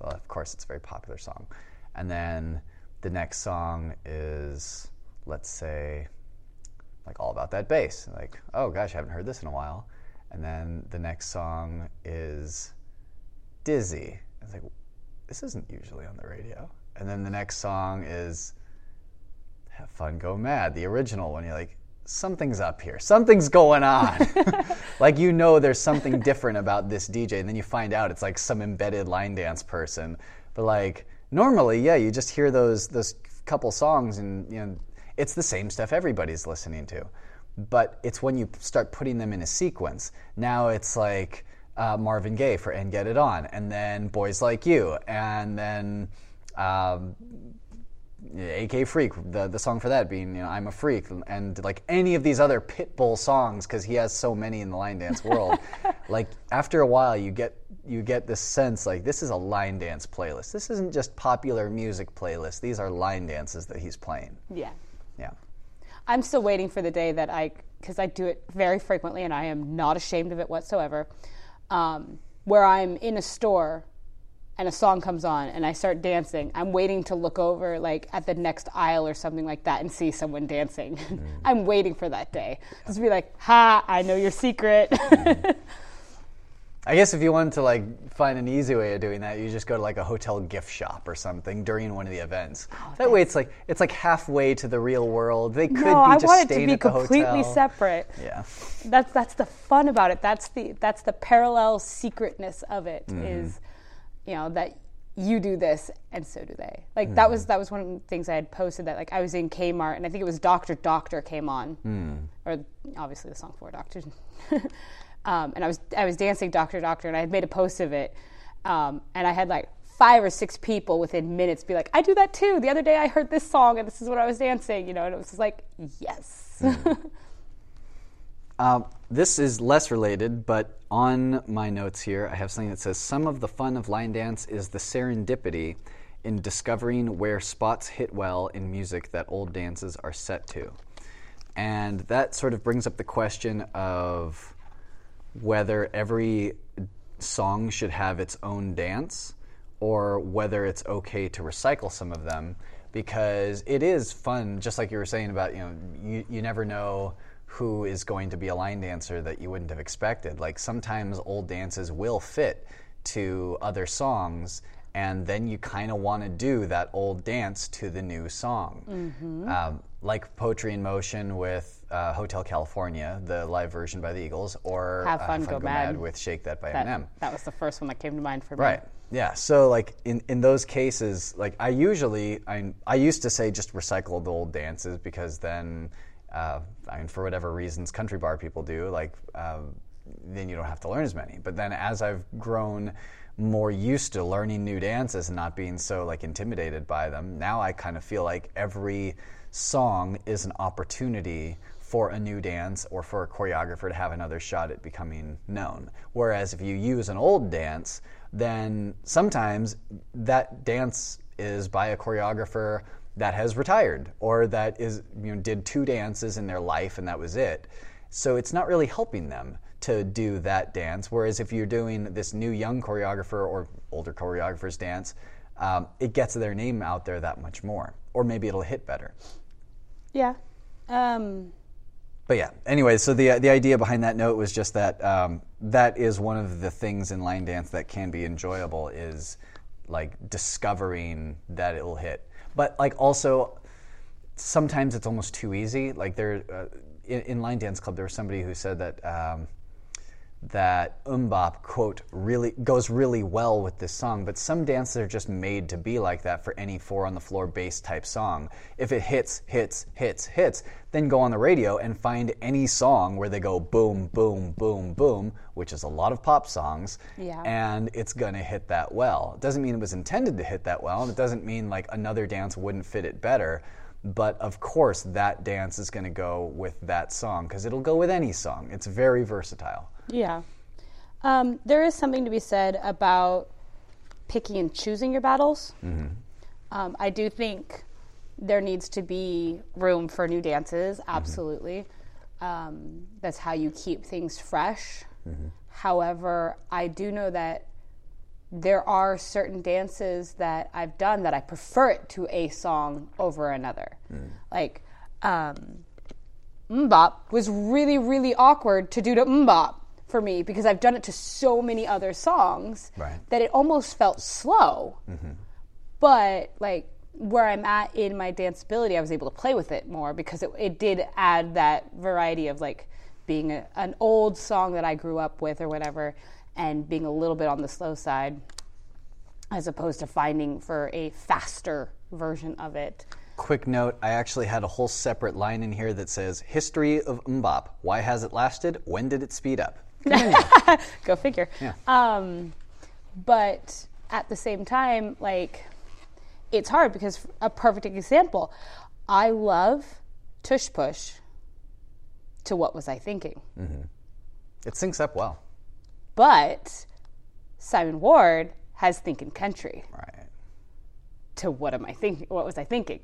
Well, of course, it's a very popular song. And then the next song is, let's say, like all about that bass. Like, oh gosh, I haven't heard this in a while. And then the next song is Dizzy. It's like, this isn't usually on the radio. And then the next song is Have Fun Go Mad, the original one. You're like, something's up here. Something's going on. like you know there's something different about this DJ. And then you find out it's like some embedded line dance person. But like normally, yeah, you just hear those those couple songs and you know it's the same stuff everybody's listening to. But it's when you start putting them in a sequence. Now it's like uh, Marvin Gaye for "And Get It On," and then "Boys Like You," and then. Um, AK Freak, the, the song for that being, you know, I'm a freak, and like any of these other Pitbull songs, because he has so many in the line dance world. like after a while, you get you get this sense like this is a line dance playlist. This isn't just popular music playlist. These are line dances that he's playing. Yeah. Yeah. I'm still waiting for the day that I, because I do it very frequently and I am not ashamed of it whatsoever, um, where I'm in a store and a song comes on and I start dancing. I'm waiting to look over like at the next aisle or something like that and see someone dancing. Mm. I'm waiting for that day. Just be like, ha, I know your secret. Mm. I guess if you wanted to like find an easy way of doing that, you just go to like a hotel gift shop or something during one of the events. Oh, that way, it's like it's like halfway to the real world. They could no, be I just want it to be completely hotel. separate. Yeah, that's that's the fun about it. That's the that's the parallel secretness of it. Mm-hmm. Is you know that you do this and so do they. Like mm. that was that was one of the things I had posted that like I was in Kmart and I think it was Doctor Doctor came on, mm. or obviously the song for Doctor. um, and I was I was dancing Doctor Doctor, and I had made a post of it, um, and I had like five or six people within minutes be like, "I do that too." The other day I heard this song, and this is what I was dancing, you know, and it was just like, yes. Mm. um, this is less related, but on my notes here, I have something that says some of the fun of line dance is the serendipity in discovering where spots hit well in music that old dances are set to. And that sort of brings up the question of whether every song should have its own dance or whether it's okay to recycle some of them because it is fun just like you were saying about you know you, you never know who is going to be a line dancer that you wouldn't have expected like sometimes old dances will fit to other songs and then you kind of want to do that old dance to the new song. Mm-hmm. Um, like Poetry in Motion with uh, Hotel California, the live version by the Eagles, or Have Fun, uh, Have Go, Go Mad. Mad. with Shake That by That, Eminem. that was the first one that came to mind for me. Right. Yeah. So like in, in those cases, like I usually I I used to say just recycle the old dances because then, uh, I mean for whatever reasons country bar people do like uh, then you don't have to learn as many. But then as I've grown more used to learning new dances and not being so like intimidated by them, now I kind of feel like every song is an opportunity for a new dance or for a choreographer to have another shot at becoming known. Whereas if you use an old dance, then sometimes that dance is by a choreographer that has retired or that is you know did two dances in their life and that was it. So it's not really helping them to do that dance. Whereas if you're doing this new young choreographer or older choreographer's dance, um, it gets their name out there that much more, or maybe it'll hit better. Yeah. Um, but yeah. Anyway, so the the idea behind that note was just that um, that is one of the things in line dance that can be enjoyable is like discovering that it'll hit. But like also, sometimes it's almost too easy. Like there, uh, in, in, line dance club, there was somebody who said that. Um, that MMMBop quote really goes really well with this song, but some dances are just made to be like that for any four on the floor bass type song. If it hits, hits, hits, hits, then go on the radio and find any song where they go boom, boom, boom, boom, which is a lot of pop songs, yeah. and it's gonna hit that well. It doesn't mean it was intended to hit that well, and it doesn't mean like another dance wouldn't fit it better. But of course, that dance is going to go with that song because it'll go with any song. It's very versatile. Yeah. Um, there is something to be said about picking and choosing your battles. Mm-hmm. Um, I do think there needs to be room for new dances, absolutely. Mm-hmm. Um, that's how you keep things fresh. Mm-hmm. However, I do know that there are certain dances that I've done that I prefer it to a song over another. Mm. Like, um, MMMBop was really, really awkward to do to MMMBop for me because I've done it to so many other songs right. that it almost felt slow. Mm-hmm. But like where I'm at in my danceability, I was able to play with it more because it, it did add that variety of like being a, an old song that I grew up with or whatever, and being a little bit on the slow side, as opposed to finding for a faster version of it. Quick note, I actually had a whole separate line in here that says History of MMMBop. Why has it lasted? When did it speed up? Go figure. Yeah. Um, but at the same time, like, it's hard because a perfect example, I love Tush Push to What Was I Thinking? It syncs up well. But Simon Ward has Thinking Country Right. to What Am I Thinking? What Was I Thinking?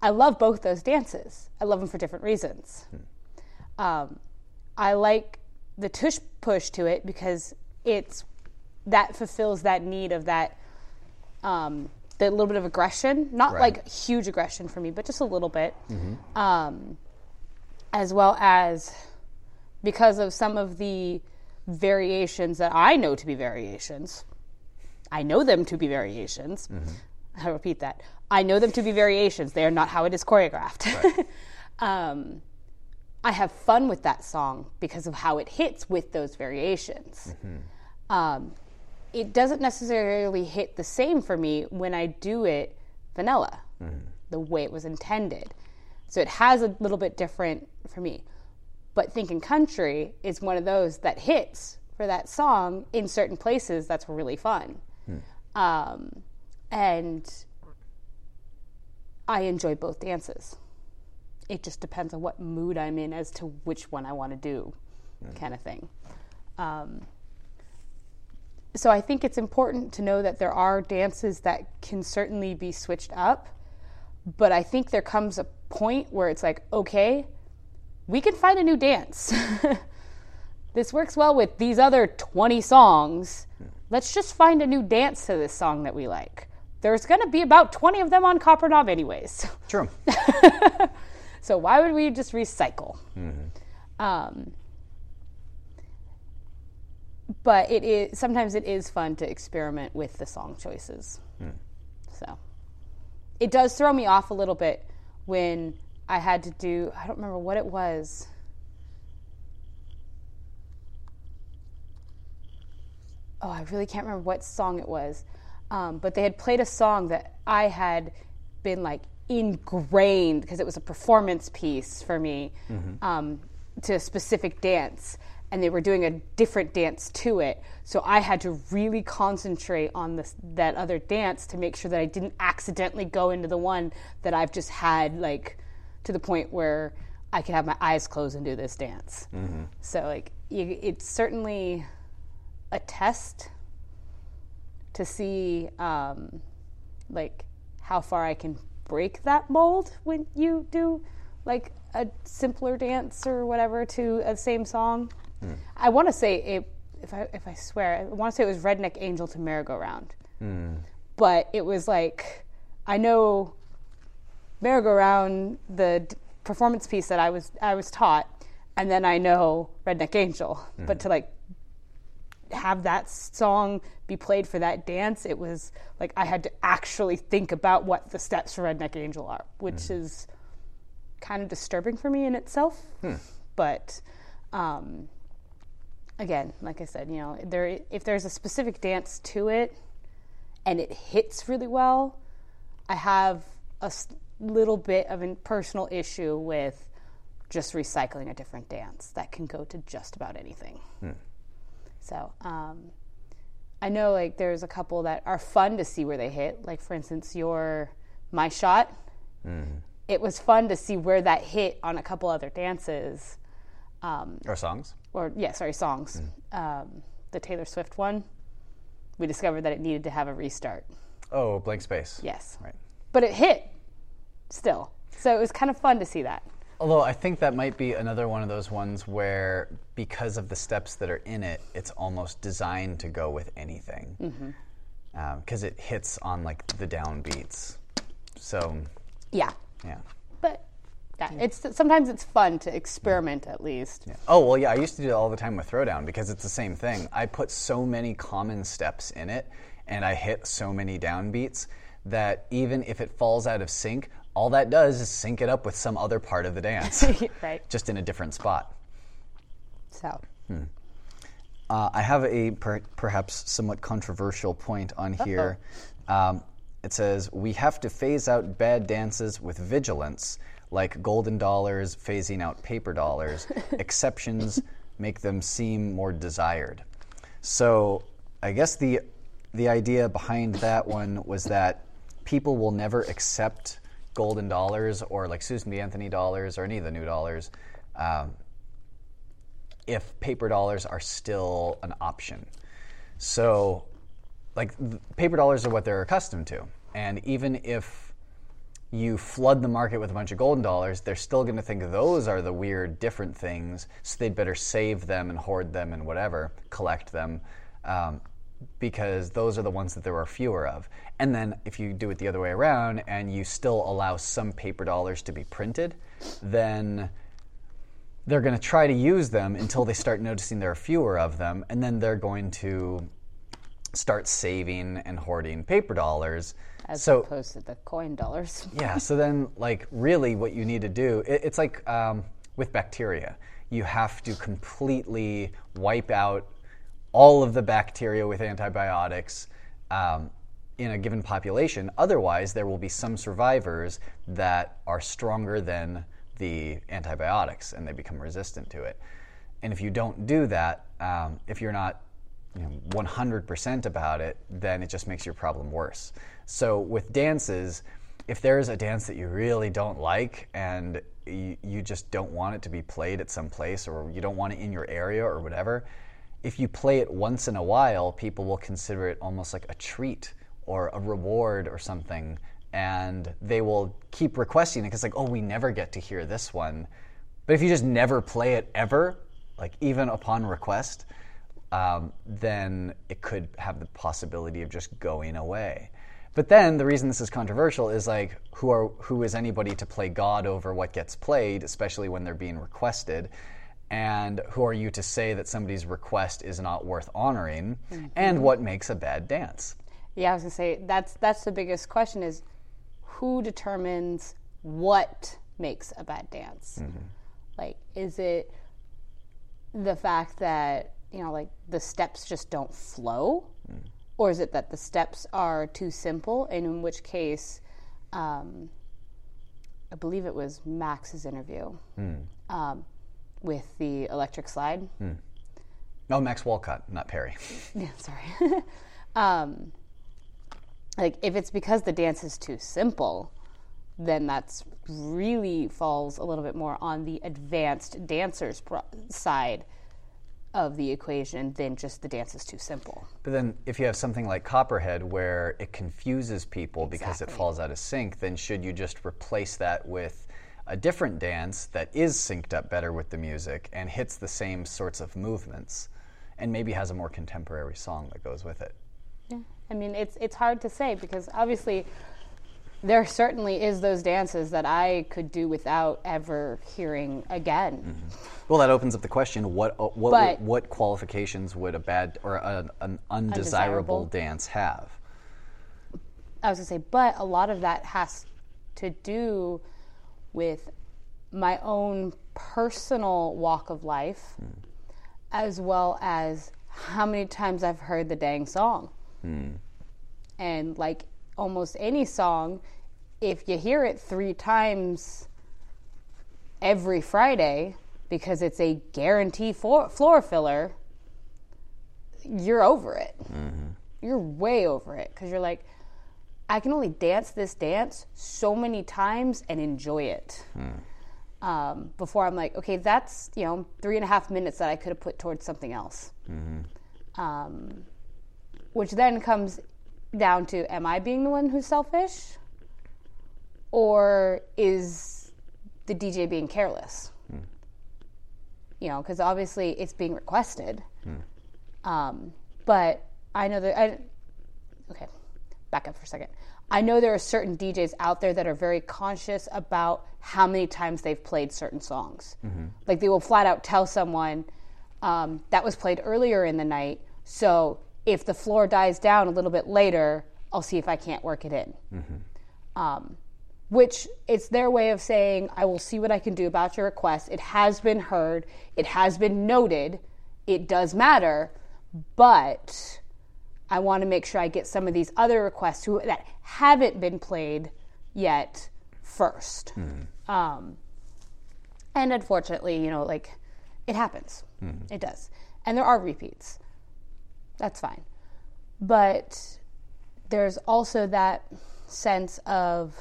I love both those dances. I love them for different reasons. Um, I like the tush push to it because it's that fulfills that need of that um, the little bit of aggression, not Right. like huge aggression for me, but just a little bit, um, as well as because of some of the variations that I know to be variations. I know them to be variations. I repeat that. I know them to be variations. They are not how it is choreographed. um, I have fun with that song because of how it hits with those variations. Um, it doesn't necessarily hit the same for me when I do it vanilla, the way it was intended. So it has a little bit different for me. But Thinking Country is one of those that hits for that song in certain places that's really fun. Um, and I enjoy both dances. It just depends on what mood I'm in as to which one I want to do, kind of thing. Um, so I think it's important to know that there are dances that can certainly be switched up, but I think there comes a point where it's like, okay, we can find a new dance. this works well with these other 20 songs. Let's just find a new dance to this song that we like. There's going to be about 20 of them on Copperknob, anyways. True. So why would we just recycle? Um, but it is sometimes it is fun to experiment with the song choices. So it does throw me off a little bit when I had to do I don't remember what it was. Oh, I really can't remember what song it was. Um, but they had played a song that I had been like ingrained because it was a performance piece for me um, to a specific dance. And they were doing a different dance to it. So I had to really concentrate on this, that other dance to make sure that I didn't accidentally go into the one that I've just had, like, to the point where I could have my eyes closed and do this dance. So, like, you, it's certainly a test to see um, like how far I can break that mold when you do like a simpler dance or whatever to a same song. Hmm. I want to say it. If I if I swear, I want to say it was Redneck Angel to Merry Go Round, hmm. but it was like I know Merry Go Round the d- performance piece that I was I was taught, and then I know Redneck Angel, hmm. but to like have that song be played for that dance, it was like I had to actually think about what the steps for Redneck Angel are, which hmm. is kind of disturbing for me in itself. Hmm. But um, again, like I said, you know, there if there's a specific dance to it and it hits really well, I have a little bit of a personal issue with just recycling a different dance that can go to just about anything. Hmm. So um, I know like there's a couple that are fun to see where they hit. Like for instance, your my shot. It was fun to see where that hit on a couple other dances, Or songs. or yeah, sorry, songs. Um, the Taylor Swift one. We discovered that it needed to have a restart. Oh, blank space. Yes, Right. but it hit still. So it was kind of fun to see that. Although I think that might be another one of those ones where, because of the steps that are in it, it's almost designed to go with anything. Mm-hmm. Um, because it hits on like the downbeats. So, Yeah, yeah. but yeah, it's sometimes it's fun to experiment at least. Oh, well, yeah, I used to do it all the time with Throwdown because it's the same thing. I put so many common steps in it and I hit so many downbeats that even if it falls out of sync, all that does is sync it up with some other part of the dance, right. just in a different spot. So Uh, I have a per- perhaps somewhat controversial point on here. Um, it says, We have to phase out bad dances with vigilance, like golden dollars phasing out paper dollars. Exceptions make them seem more desired. So I guess the the idea behind that one was that people will never accept golden dollars or like Susan B. Anthony dollars or any of the new dollars um, if paper dollars are still an option. So, like, paper dollars are what they're accustomed to. And even if you flood the market with a bunch of golden dollars, they're still going to think those are the weird, different things. So they'd better save them and hoard them and whatever, collect them, um, because those are the ones that there are fewer of. And then if you do it the other way around and you still allow some paper dollars to be printed, then they're going to try to use them until they start noticing there are fewer of them, and then they're going to start saving and hoarding paper dollars. As so opposed to the coin dollars. yeah, so then like really what you need to do, it, it's like um, with bacteria, you have to completely wipe out all of the bacteria with antibiotics. Um, in a given population. Otherwise, there will be some survivors that are stronger than the antibiotics and they become resistant to it. And if you don't do that, um, if you're not you know, 100% about it, then it just makes your problem worse. So with dances, if there's a dance that you really don't like and you, you just don't want it to be played at some place or you don't want it in your area or whatever, if you play it once in a while, people will consider it almost like a treat or a reward or something and they will keep requesting it because like oh we never get to hear this one. But if you just never play it ever like even upon request um, then it could have the possibility of just going away. But then the reason this is controversial is like who are who is anybody to play god over what gets played especially when they're being requested and who are you to say that somebody's request is not worth honoring mm-hmm. and what makes a bad dance yeah i was going to say that's that's the biggest question is who determines what makes a bad dance? Mm-hmm. Like, is it the fact that, you know, like the steps just don't flow? Mm. Or is it that the steps are too simple? And in which case, um, I believe it was Max's interview mm. um, with the electric slide. Mm. No, Max Walcott, not Perry. yeah, sorry. um, like if it's because the dance is too simple then that's really falls a little bit more on the advanced dancers pro- side of the equation than just the dance is too simple. But then if you have something like Copperhead where it confuses people exactly. because it falls out of sync, then should you just replace that with a different dance that is synced up better with the music and hits the same sorts of movements and maybe has a more contemporary song that goes with it? Yeah. I mean, it's it's hard to say because obviously there certainly is those dances that I could do without ever hearing again. Mm-hmm. Well, that opens up the question: what uh, what but, what qualifications would a bad or a, an undesirable, undesirable dance have? I was gonna say, but a lot of that has to do with my own personal walk of life, mm. as well as how many times I've heard the dang song. Mm. And like almost any song, if you hear it three times every Friday because it's a guarantee floor, floor filler, you're over it. Mm-hmm. You're way over it because you're like, I can only dance this dance so many times and enjoy it. Mm. Um, before I'm like, okay, that's you know three and a half minutes that I could have put towards something else. Mm-hmm. Um, which then comes down to am I being the one who's selfish? Or is the DJ being careless? Hmm. You know, because obviously it's being requested. Hmm. Um, but I know that I. Okay, back up for a second. I know there are certain DJs out there that are very conscious about how many times they've played certain songs. Mm-hmm. Like they will flat out tell someone um, that was played earlier in the night, so if the floor dies down a little bit later, I'll see if I can't work it in. Mm-hmm. Um, which it's their way of saying, I will see what I can do about your request. It has been heard, it has been noted, it does matter, but I want to make sure I get some of these other requests who, that haven't been played yet 1st mm-hmm. um, and unfortunately, you know, like It happens. It does. And there are repeats. That's fine. But there's also that sense of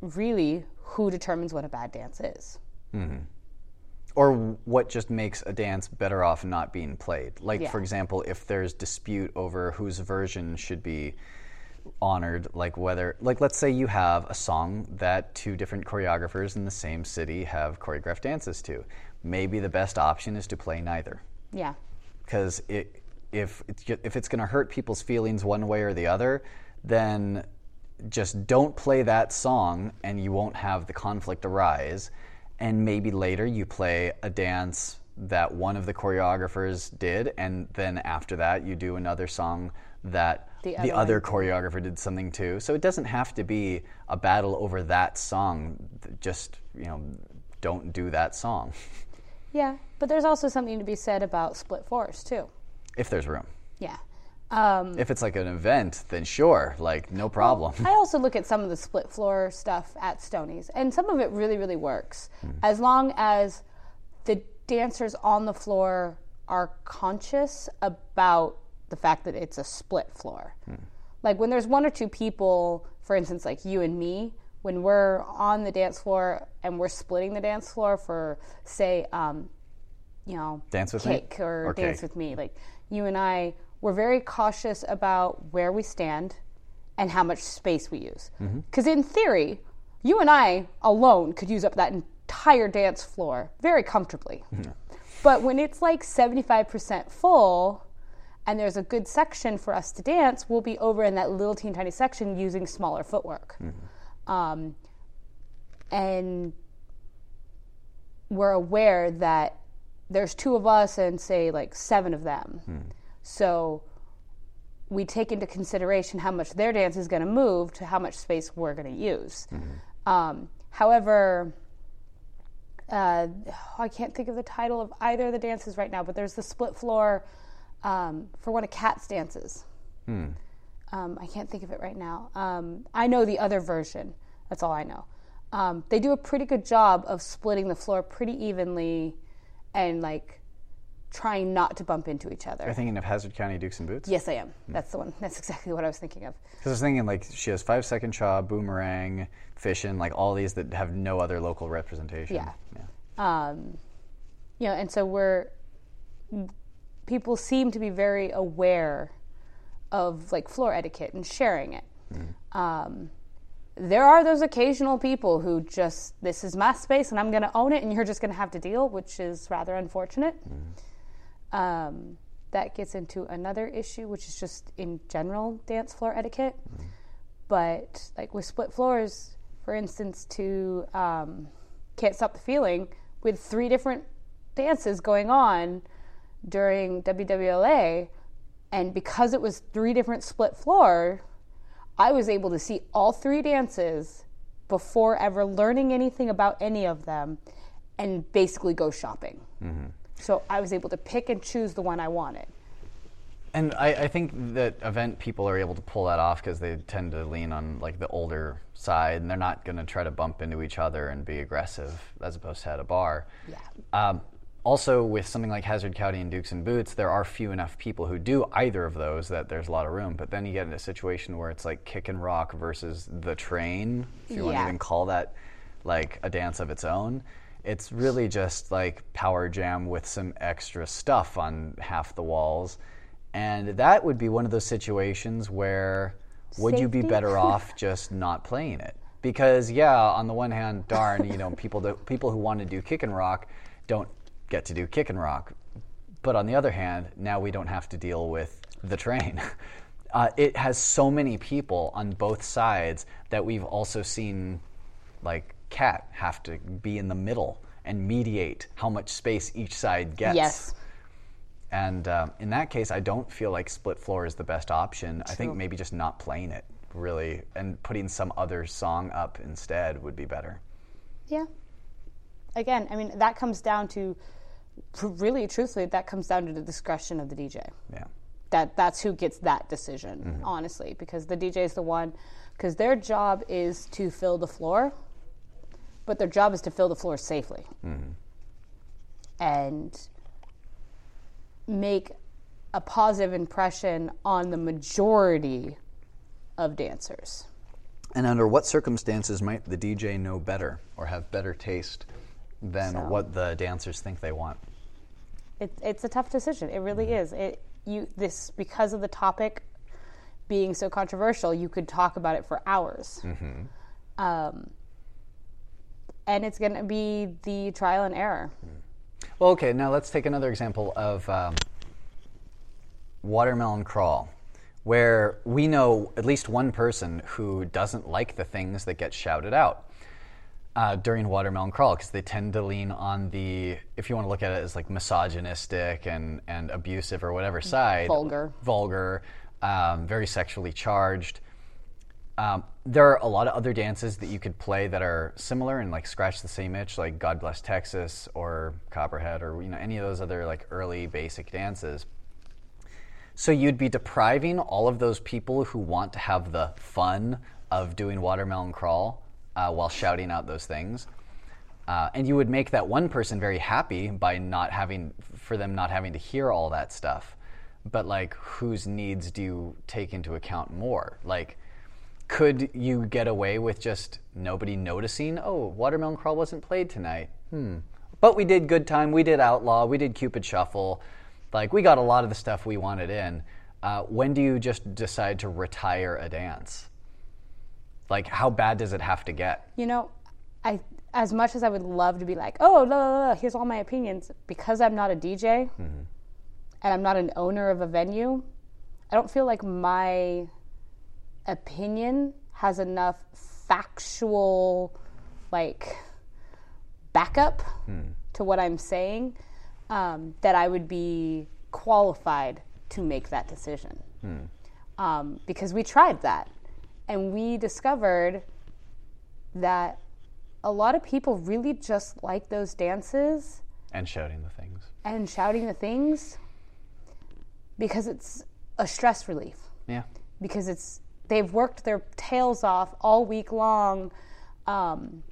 really who determines what a bad dance is. Or what just makes a dance better off not being played. Like, Yeah. for example, if there's dispute over whose version should be honored, like whether, like, let's say you have a song that two different choreographers in the same city have choreographed dances to. Maybe the best option is to play neither. Yeah. Because it, if it's, if it's going to hurt people's feelings one way or the other, then just don't play that song and you won't have the conflict arise. And maybe later you play a dance that one of the choreographers did, and then after that you do another song that The the, other other choreographer did something too. So it doesn't have to be a battle over that song. Just, you know, don't do that song Yeah. But there's also something to be said about split fours, too. if there's room. Yeah. Um, If it's like an event, then sure, like no problem. I also look at some of the split floor stuff at Stonies, and some of it really, really works. As long as the dancers on the floor are conscious about the fact that it's a split floor. Like when there's one or two people, for instance, like you and me, when we're on the dance floor and we're splitting the dance floor for, say, um, you know, Dance with Me? or, Or dance Cake. with me. Like you and I, we're very cautious about where we stand and how much space we use. Mm-hmm. Because in theory, you and I alone could use up that entire dance floor very comfortably. But when it's like 75% full and there's a good section for us to dance, we'll be over in that little teeny tiny section using smaller footwork. Um, and we're aware that there's two of us and say like seven of them. So we take into consideration how much their dance is going to move to how much space we're going to use. Um, however, uh, I can't think of the title of either of the dances right now, but there's the split floor um, for one of Kat's dances. Um, I can't think of it right now. Um, I know the other version. That's all I know. Um, they do a pretty good job of splitting the floor pretty evenly and like trying not to bump into each other. You're thinking of Hazard County Dukes and Boots? Yes, I am. That's the one. That's exactly what I was thinking of. Because I was thinking like she has five second chaw, boomerang, fishin, like all these that have no other local representation. Yeah. Um, you know, and so we're people seem to be very aware of like floor etiquette and sharing it. Um, there are those occasional people who just this is my space and I'm going to own it and you're just going to have to deal, which is rather unfortunate. Um, that gets into another issue, which is just in general dance floor etiquette. But like with split floors, for instance, to um, can't stop the feeling with three different dances going on during WWLA, and because it was three different split floor, I was able to see all three dances before ever learning anything about any of them, and basically go shopping. So I was able to pick and choose the one I wanted. And I, I think that event people are able to pull that off because they tend to lean on like the older side, and they're not going to try to bump into each other and be aggressive as opposed to at a bar. Yeah. Um, also, with something like Hazard County and Dukes and Boots, there are few enough people who do either of those that there's a lot of room. But then you get in a situation where it's like kick and rock versus the train, if you want to even call that like a dance of its own. It's really just like power jam with some extra stuff on half the walls. And that would be one of those situations where would you be better off just not playing it? Because yeah, on the one hand, darn, you know, people people who want to do kick and rock don't get to do kick and rock. But on the other hand, now we don't have to deal with the train. Uh, it has so many people on both sides that we've also seen, like Cat, have to be in the middle and mediate how much space each side gets. Yes. And um, in that case, I don't feel like split floor is the best option. I think maybe just not playing it really and putting some other song up instead would be better. Yeah. Again, I mean, that comes down to, really, truthfully, that comes down to the discretion of the DJ. Yeah. That that's who gets that decision, honestly, because the DJ is the one, because their job is to fill the floor, but their job is to fill the floor safely. and make a positive impression on the majority of dancers. And under what circumstances might the DJ know better or have better taste than So- what the dancers think they want? It, it's a tough decision. It really is. It you this because of the topic being so controversial. You could talk about it for hours. Um, and it's going to be the trial and error. Well, okay, now let's take another example of um, watermelon crawl, where we know at least one person who doesn't like the things that get shouted out. Uh, during watermelon crawl, because they tend to lean on the, if you want to look at it as like misogynistic and, and abusive or whatever side, Vulgar. vulgar, um, very sexually charged. Um, there are a lot of other dances that you could play that are similar and like scratch the same itch, like God Bless Texas or Copperhead or you know any of those other like early basic dances. So you'd be depriving all of those people who want to have the fun of doing watermelon crawl uh, while shouting out those things. Uh, and you would make that one person very happy by not having, for them not having to hear all that stuff. But like, whose needs do you take into account more? Like, could you get away with just nobody noticing? Oh, watermelon crawl wasn't played tonight. Hmm. But we did good time. We did outlaw. We did Cupid shuffle. Like we got a lot of the stuff we wanted in. Uh, when do you just decide to retire a dance? Like, how bad does it have to get? You know, I as much as I would love to be like, oh, la, la, la, here's all my opinions, because I'm not a DJ and I'm not an owner of a venue, I don't feel like my opinion has enough factual, like, backup to what I'm saying um, that I would be qualified to make that decision. Um, because we tried that and we discovered that a lot of people really just like those dances And shouting the things. and shouting the things because it's a stress relief Yeah. because it's they've worked their tails off all week long. Um,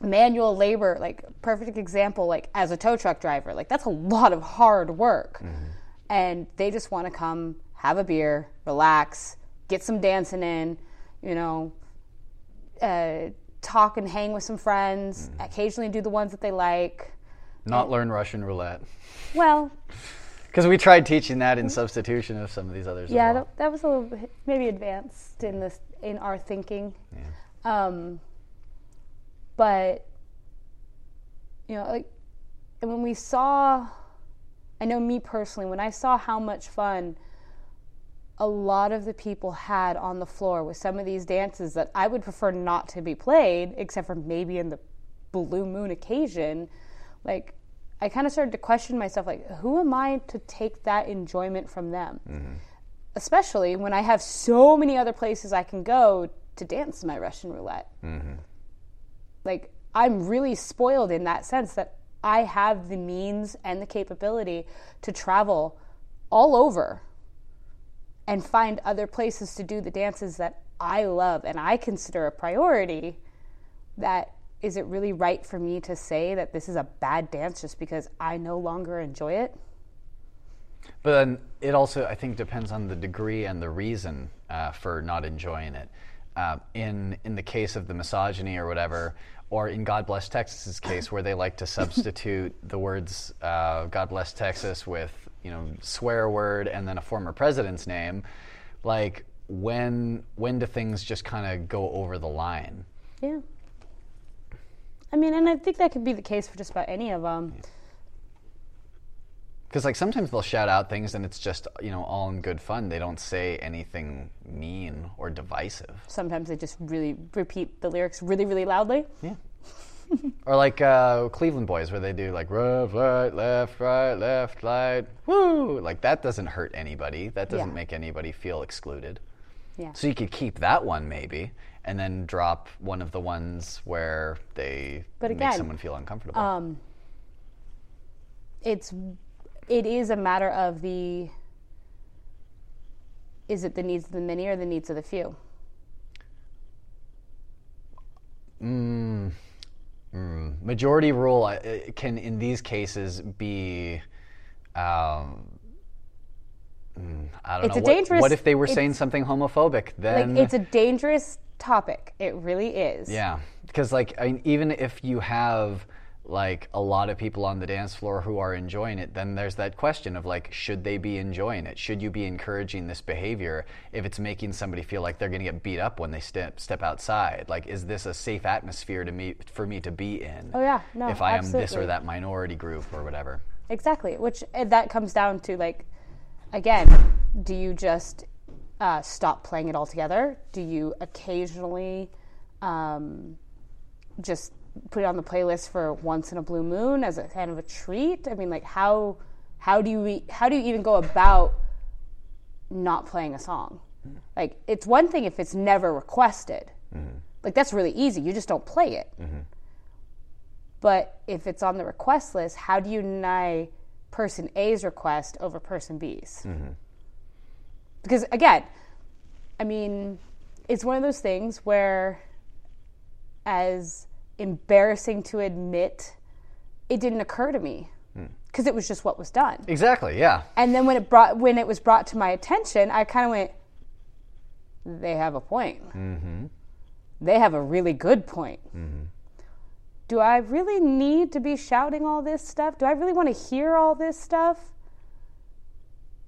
manual labor like perfect example like as a tow truck driver like that's a lot of hard work. And they just want to come have a beer relax get some dancing in you know uh, talk and hang with some friends occasionally do the ones that they like. Not learn Russian roulette. well Because we tried teaching that in substitution of some of these others. yeah well. that, that was a little bit maybe advanced in this in our thinking um, but you know like and when we saw i know me personally when i saw how much fun a lot of the people had on the floor with some of these dances that i would prefer not to be played except for maybe in the blue moon occasion like i kind of started to question myself like who am i to take that enjoyment from them mm-hmm. especially when I have so many other places I can go to dance my Russian roulette. Mm-hmm. Like, I'm really spoiled in that sense that I have the means and the capability to travel all over and find other places to do the dances that I love and I consider a priority. That is it really right for me to say that this is a bad dance just because I no longer enjoy it? But then it also, I think, depends on the degree and the reason uh, for not enjoying it. Uh, in in the case of the misogyny or whatever, or in God Bless Texas's case, where they like to substitute the words uh, "God Bless Texas" with you know swear word and then a former president's name, like when when do things just kind of go over the line? Yeah. I mean, and I think that could be the case for just about any of them. Because like sometimes they'll shout out things and it's just you know all in good fun. They don't say anything mean or divisive. Sometimes they just really repeat the lyrics really, really loudly. Yeah. or like uh, Cleveland Boys, where they do like left, right, left, right, left, right, woo. Like that doesn't hurt anybody. That doesn't Yeah. make anybody feel excluded. Yeah. So you could keep that one maybe, and then drop one of the ones where they But make someone feel uncomfortable. Um, it's it is a matter of the is it the needs of the many or the needs of the few? majority rule uh, can in these cases be um, mm, I don't It's know. a what, dangerous- what if they were saying something homophobic? Then like it's a dangerous topic. It really is. yeah, because like I mean, even if you have like a lot of people on the dance floor who are enjoying it, then there's that question of like, should they be enjoying it? Should you be encouraging this behavior if it's making somebody feel like they're going to get beat up when they step step outside? Like, is this a safe atmosphere to me for me to be in? Oh, yeah. No, if I am this or that minority group or whatever. Exactly. Which that comes down to like, again, do you just uh, stop playing it altogether? Do you occasionally um, just put it on the playlist for once in a blue moon as a kind of a treat? I mean, like how how do you e- how do you even go about not playing a song? Like it's one thing if it's never requested. Like that's really easy. You just don't play it. But if it's on the request list, how do you deny person A's request over person B's? Because again, I mean, it's one of those things where, as embarrassing to admit, it didn't occur to me hmm. because it was just what was done. Exactly. Yeah. And then when it brought when it was brought to my attention, I kind of went, "They have a point. Mm-hmm. They have a really good point. Mm-hmm. Do I really need to be shouting all this stuff? Do I really want to hear all this stuff?"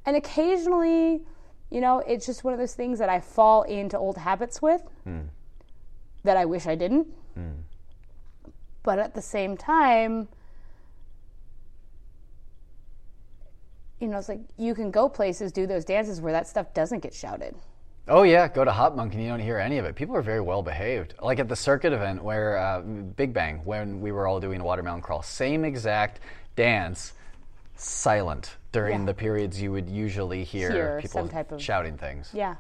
And occasionally, you know, it's just one of those things that I fall into old habits with that I wish I didn't. But at the same time, you know, it's like you can go places, do those dances where that stuff doesn't get shouted. Oh yeah, go to Hot Monk and you don't hear any of it. People are very well behaved. Like at the circuit event where uh, Big Bang, when we were all doing a watermelon crawl, same exact dance, silent during Yeah. the periods you would usually hear, Hear people of- shouting things. Yeah.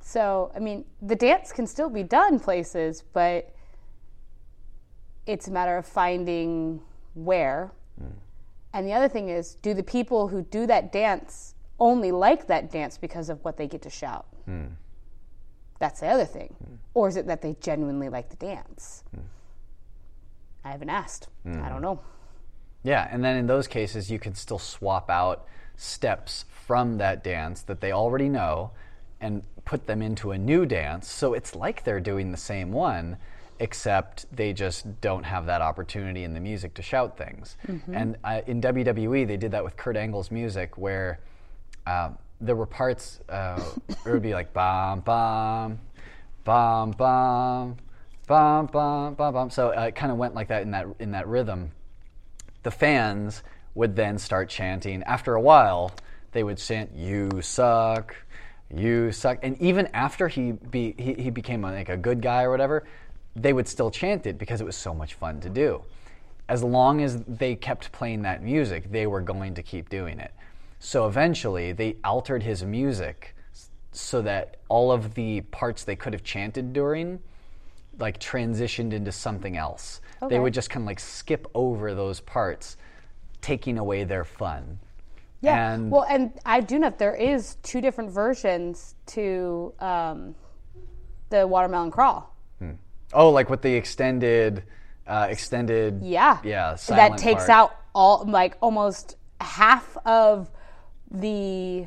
So, I mean, the dance can still be done places, but it's a matter of finding where. Hmm. And the other thing is, do the people who do that dance only like that dance because of what they get to shout? Hmm. That's the other thing. Hmm. Or is it that they genuinely like the dance? I haven't asked. I don't know. Yeah, and then in those cases, you can still swap out steps from that dance that they already know and put them into a new dance. So it's like they're doing the same one, except they just don't have that opportunity in the music to shout things. And uh, in WWE, they did that with Kurt Angle's music, where uh, there were parts, uh, it would be like bam, bam, bam, bam, bam, bam, bam, bam. So uh, it kind of went like that in that in that rhythm the fans would then start chanting. After a while, they would chant, "You suck, you suck," and even after he be, he, he became like a good guy or whatever, they would still chant it because it was so much fun to do. As long as they kept playing that music, they were going to keep doing it. So eventually, they altered his music so that all of the parts they could have chanted during like transitioned into something else. They would just kind of like skip over those parts, taking away their fun. Yeah. And well, and I do know there is two different versions to um, the watermelon crawl. oh, like with the extended, uh, extended. Yeah. Yeah. So that takes part. out all like almost half of the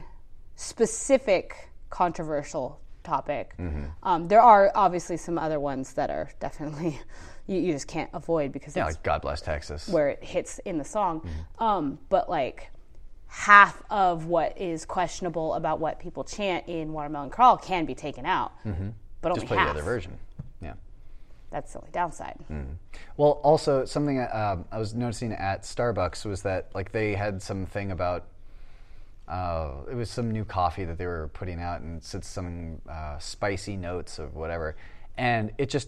specific controversial topic. Mm-hmm. Um, there are obviously some other ones that are definitely you, you just can't avoid because Yeah, that's like God bless Texas. where it hits in the song. Mm-hmm. Um, but like half of what is questionable about what people chant in Watermelon Crawl can be taken out. But only Mm-hmm. Just play half. the other version. Yeah. That's the only downside. Well, also something um, I was noticing at Starbucks was that like they had something about uh, it was some new coffee that they were putting out and said some uh, spicy notes of whatever, and it just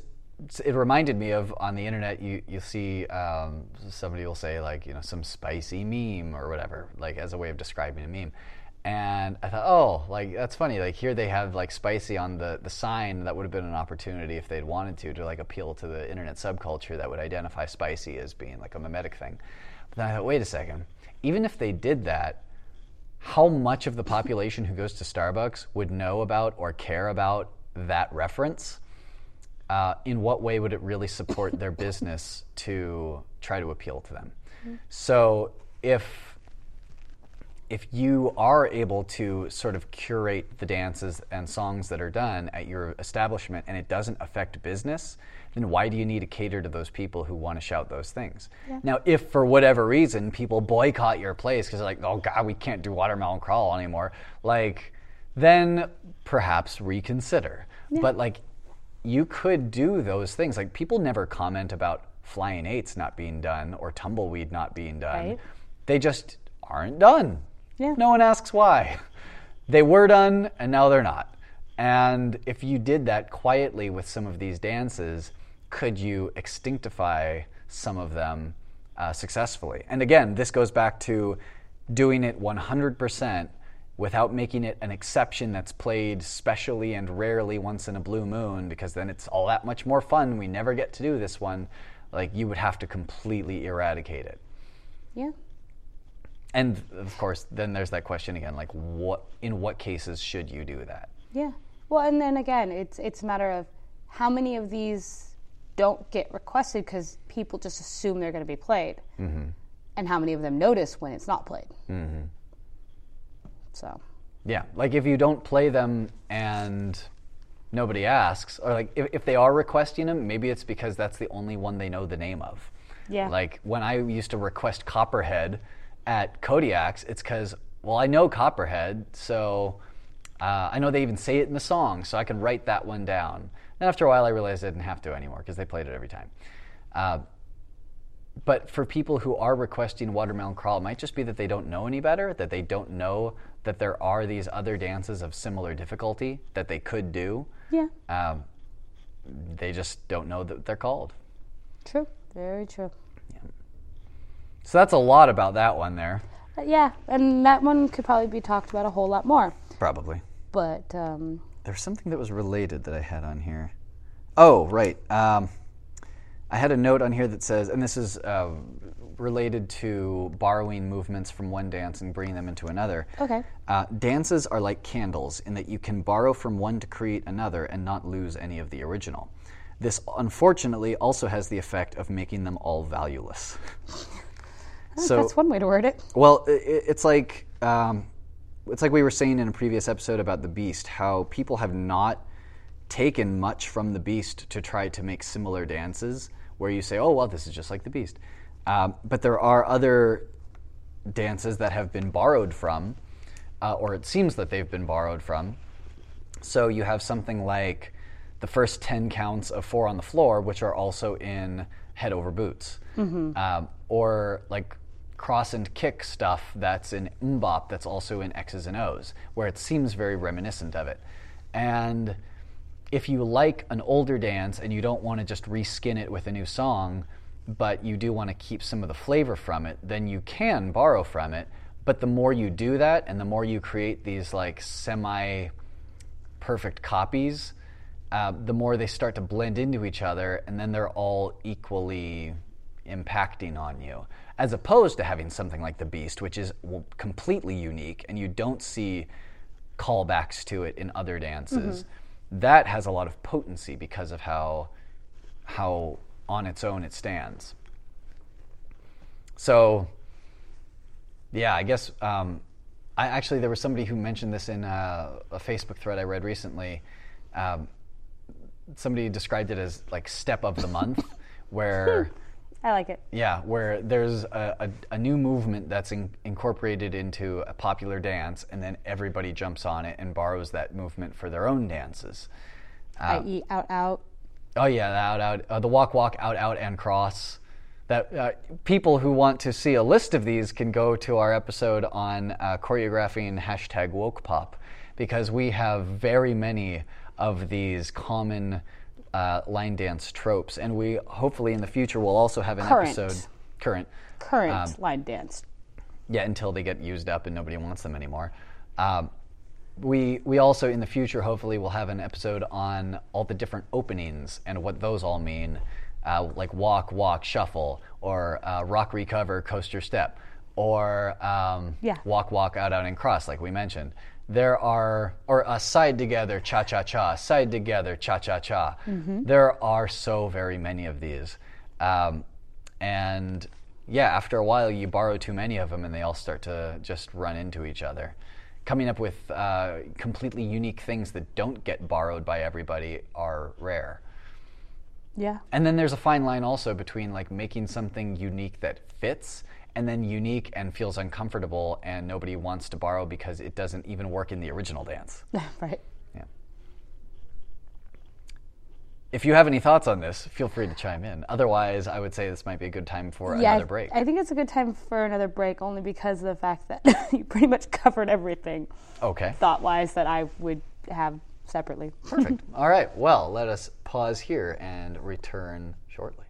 it reminded me of on the internet you you see um, somebody will say like you know some spicy meme or whatever like as a way of describing a meme. And I thought, oh, like that's funny. Like here they have like spicy on the, the sign. That would have been an opportunity if they'd wanted to to like appeal to the internet subculture that would identify spicy as being like a mimetic thing. But then I thought, wait a second. Even if they did that, how much of the population who goes to Starbucks would know about or care about that reference? Uh, in what way would it really support their business to try to appeal to them? So if if you are able to sort of curate the dances and songs that are done at your establishment and it doesn't affect business, then why do you need to cater to those people who want to shout those things? Now, if for whatever reason people boycott your place because they're like, oh God, we can't do watermelon crawl anymore, like, then perhaps reconsider. But like, you could do those things. Like, people never comment about flying eights not being done or tumbleweed not being done. Right. They just aren't done. Yeah. No one asks why. They were done and now they're not. And if you did that quietly with some of these dances, could you extinctify some of them uh, successfully? And again, this goes back to doing it 100% without making it an exception that's played specially and rarely once in a blue moon, because then it's all that much more fun. We never get to do this one. Like, you would have to completely eradicate it. Yeah. And of course, then there's that question again, like what in what cases should you do that? Yeah. Well, and then again, it's it's a matter of how many of these don't get requested because people just assume they're going to be played, Mm-hmm. and how many of them notice when it's not played. Mm-hmm. So, Yeah, like if you don't play them and nobody asks, or like if, if they are requesting them, maybe it's because that's the only one they know the name of. Yeah. Like when I used to request Copperhead at Kodiak's, it's because, well, I know Copperhead, so uh, I know they even say it in the song, so I can write that one down. And after a while, I realized I didn't have to anymore because they played it every time. Uh, but for people who are requesting watermelon crawl, it might just be that they don't know any better, that they don't know that there are these other dances of similar difficulty that they could do. yeah, Um, they just don't know that they're called. true, very true. So that's a lot about that one there. But yeah, and that one could probably be talked about a whole lot more. Probably. But um, There's something that was related that I had on here. Oh, right. Um, I had a note on here that says, and this is uh, related to borrowing movements from one dance and bringing them into another. Okay. Uh, dances are like candles in that you can borrow from one to create another and not lose any of the original. This unfortunately also has the effect of making them all valueless. so that's one way to word it. well, i- i it's like um, it's like we were saying in a previous episode about the Beast, how people have not taken much from the Beast to try to make similar dances, where you say, "Oh, well, this is just like the Beast," um, but there are other dances that have been borrowed from, uh, or it seems that they've been borrowed from. So you have something like the first 10 counts of Four on the Floor, which are also in Head Over Boots. Um, or like cross and kick stuff that's in Mbop that's also in X's and O's, where it seems very reminiscent of it. And if you like an older dance and you don't want to just reskin it with a new song, but you do want to keep some of the flavor from it, then you can borrow from it. But the more you do that and the more you create these like semi perfect copies, uh, the more they start to blend into each other, and then they're all equally impacting on you. As opposed to having something like The Beast, which is completely unique, and you don't see callbacks to it in other dances. That has a lot of potency because of how how on its own it stands. So, yeah, I guess um, I actually there was somebody who mentioned this in uh, a Facebook thread I read recently. Um, somebody described it as like step of the month, where I like it. yeah, where there's a, a, a new movement that's in, incorporated into a popular dance, and then everybody jumps on it and borrows that movement for their own dances. I.e., out, out. Oh yeah, the out out, uh, the walk walk out out and cross. That uh, people who want to see a list of these can go to our episode on uh, choreographing hashtag woke pop because we have very many of these common uh, line dance tropes, and we hopefully in the future will also have an Current. episode current Current Um, line dance. yeah, until they get used up and nobody wants them anymore. Um, we we also in the future hopefully will have an episode on all the different openings and what those all mean, uh, like walk, walk, shuffle, or uh, rock, recover, coaster, step, or um, Yeah. walk, walk, out, out, and cross, like we mentioned. there are, or uh, side together, cha cha cha, side together, cha cha cha. There are so very many of these. Um, and yeah, after a while, you borrow too many of them and they all start to just run into each other. Coming up with uh, completely unique things that don't get borrowed by everybody are rare. Yeah. And then there's a fine line also between like making something unique that fits and then unique and feels uncomfortable and nobody wants to borrow because it doesn't even work in the original dance. right. Yeah. If you have any thoughts on this, feel free to chime in. Otherwise, I would say this might be a good time for Yeah, another break. I think it's a good time for another break only because of the fact that you pretty much covered everything okay. thought wise that I would have separately. Perfect. All right. Well, let us pause here and return shortly.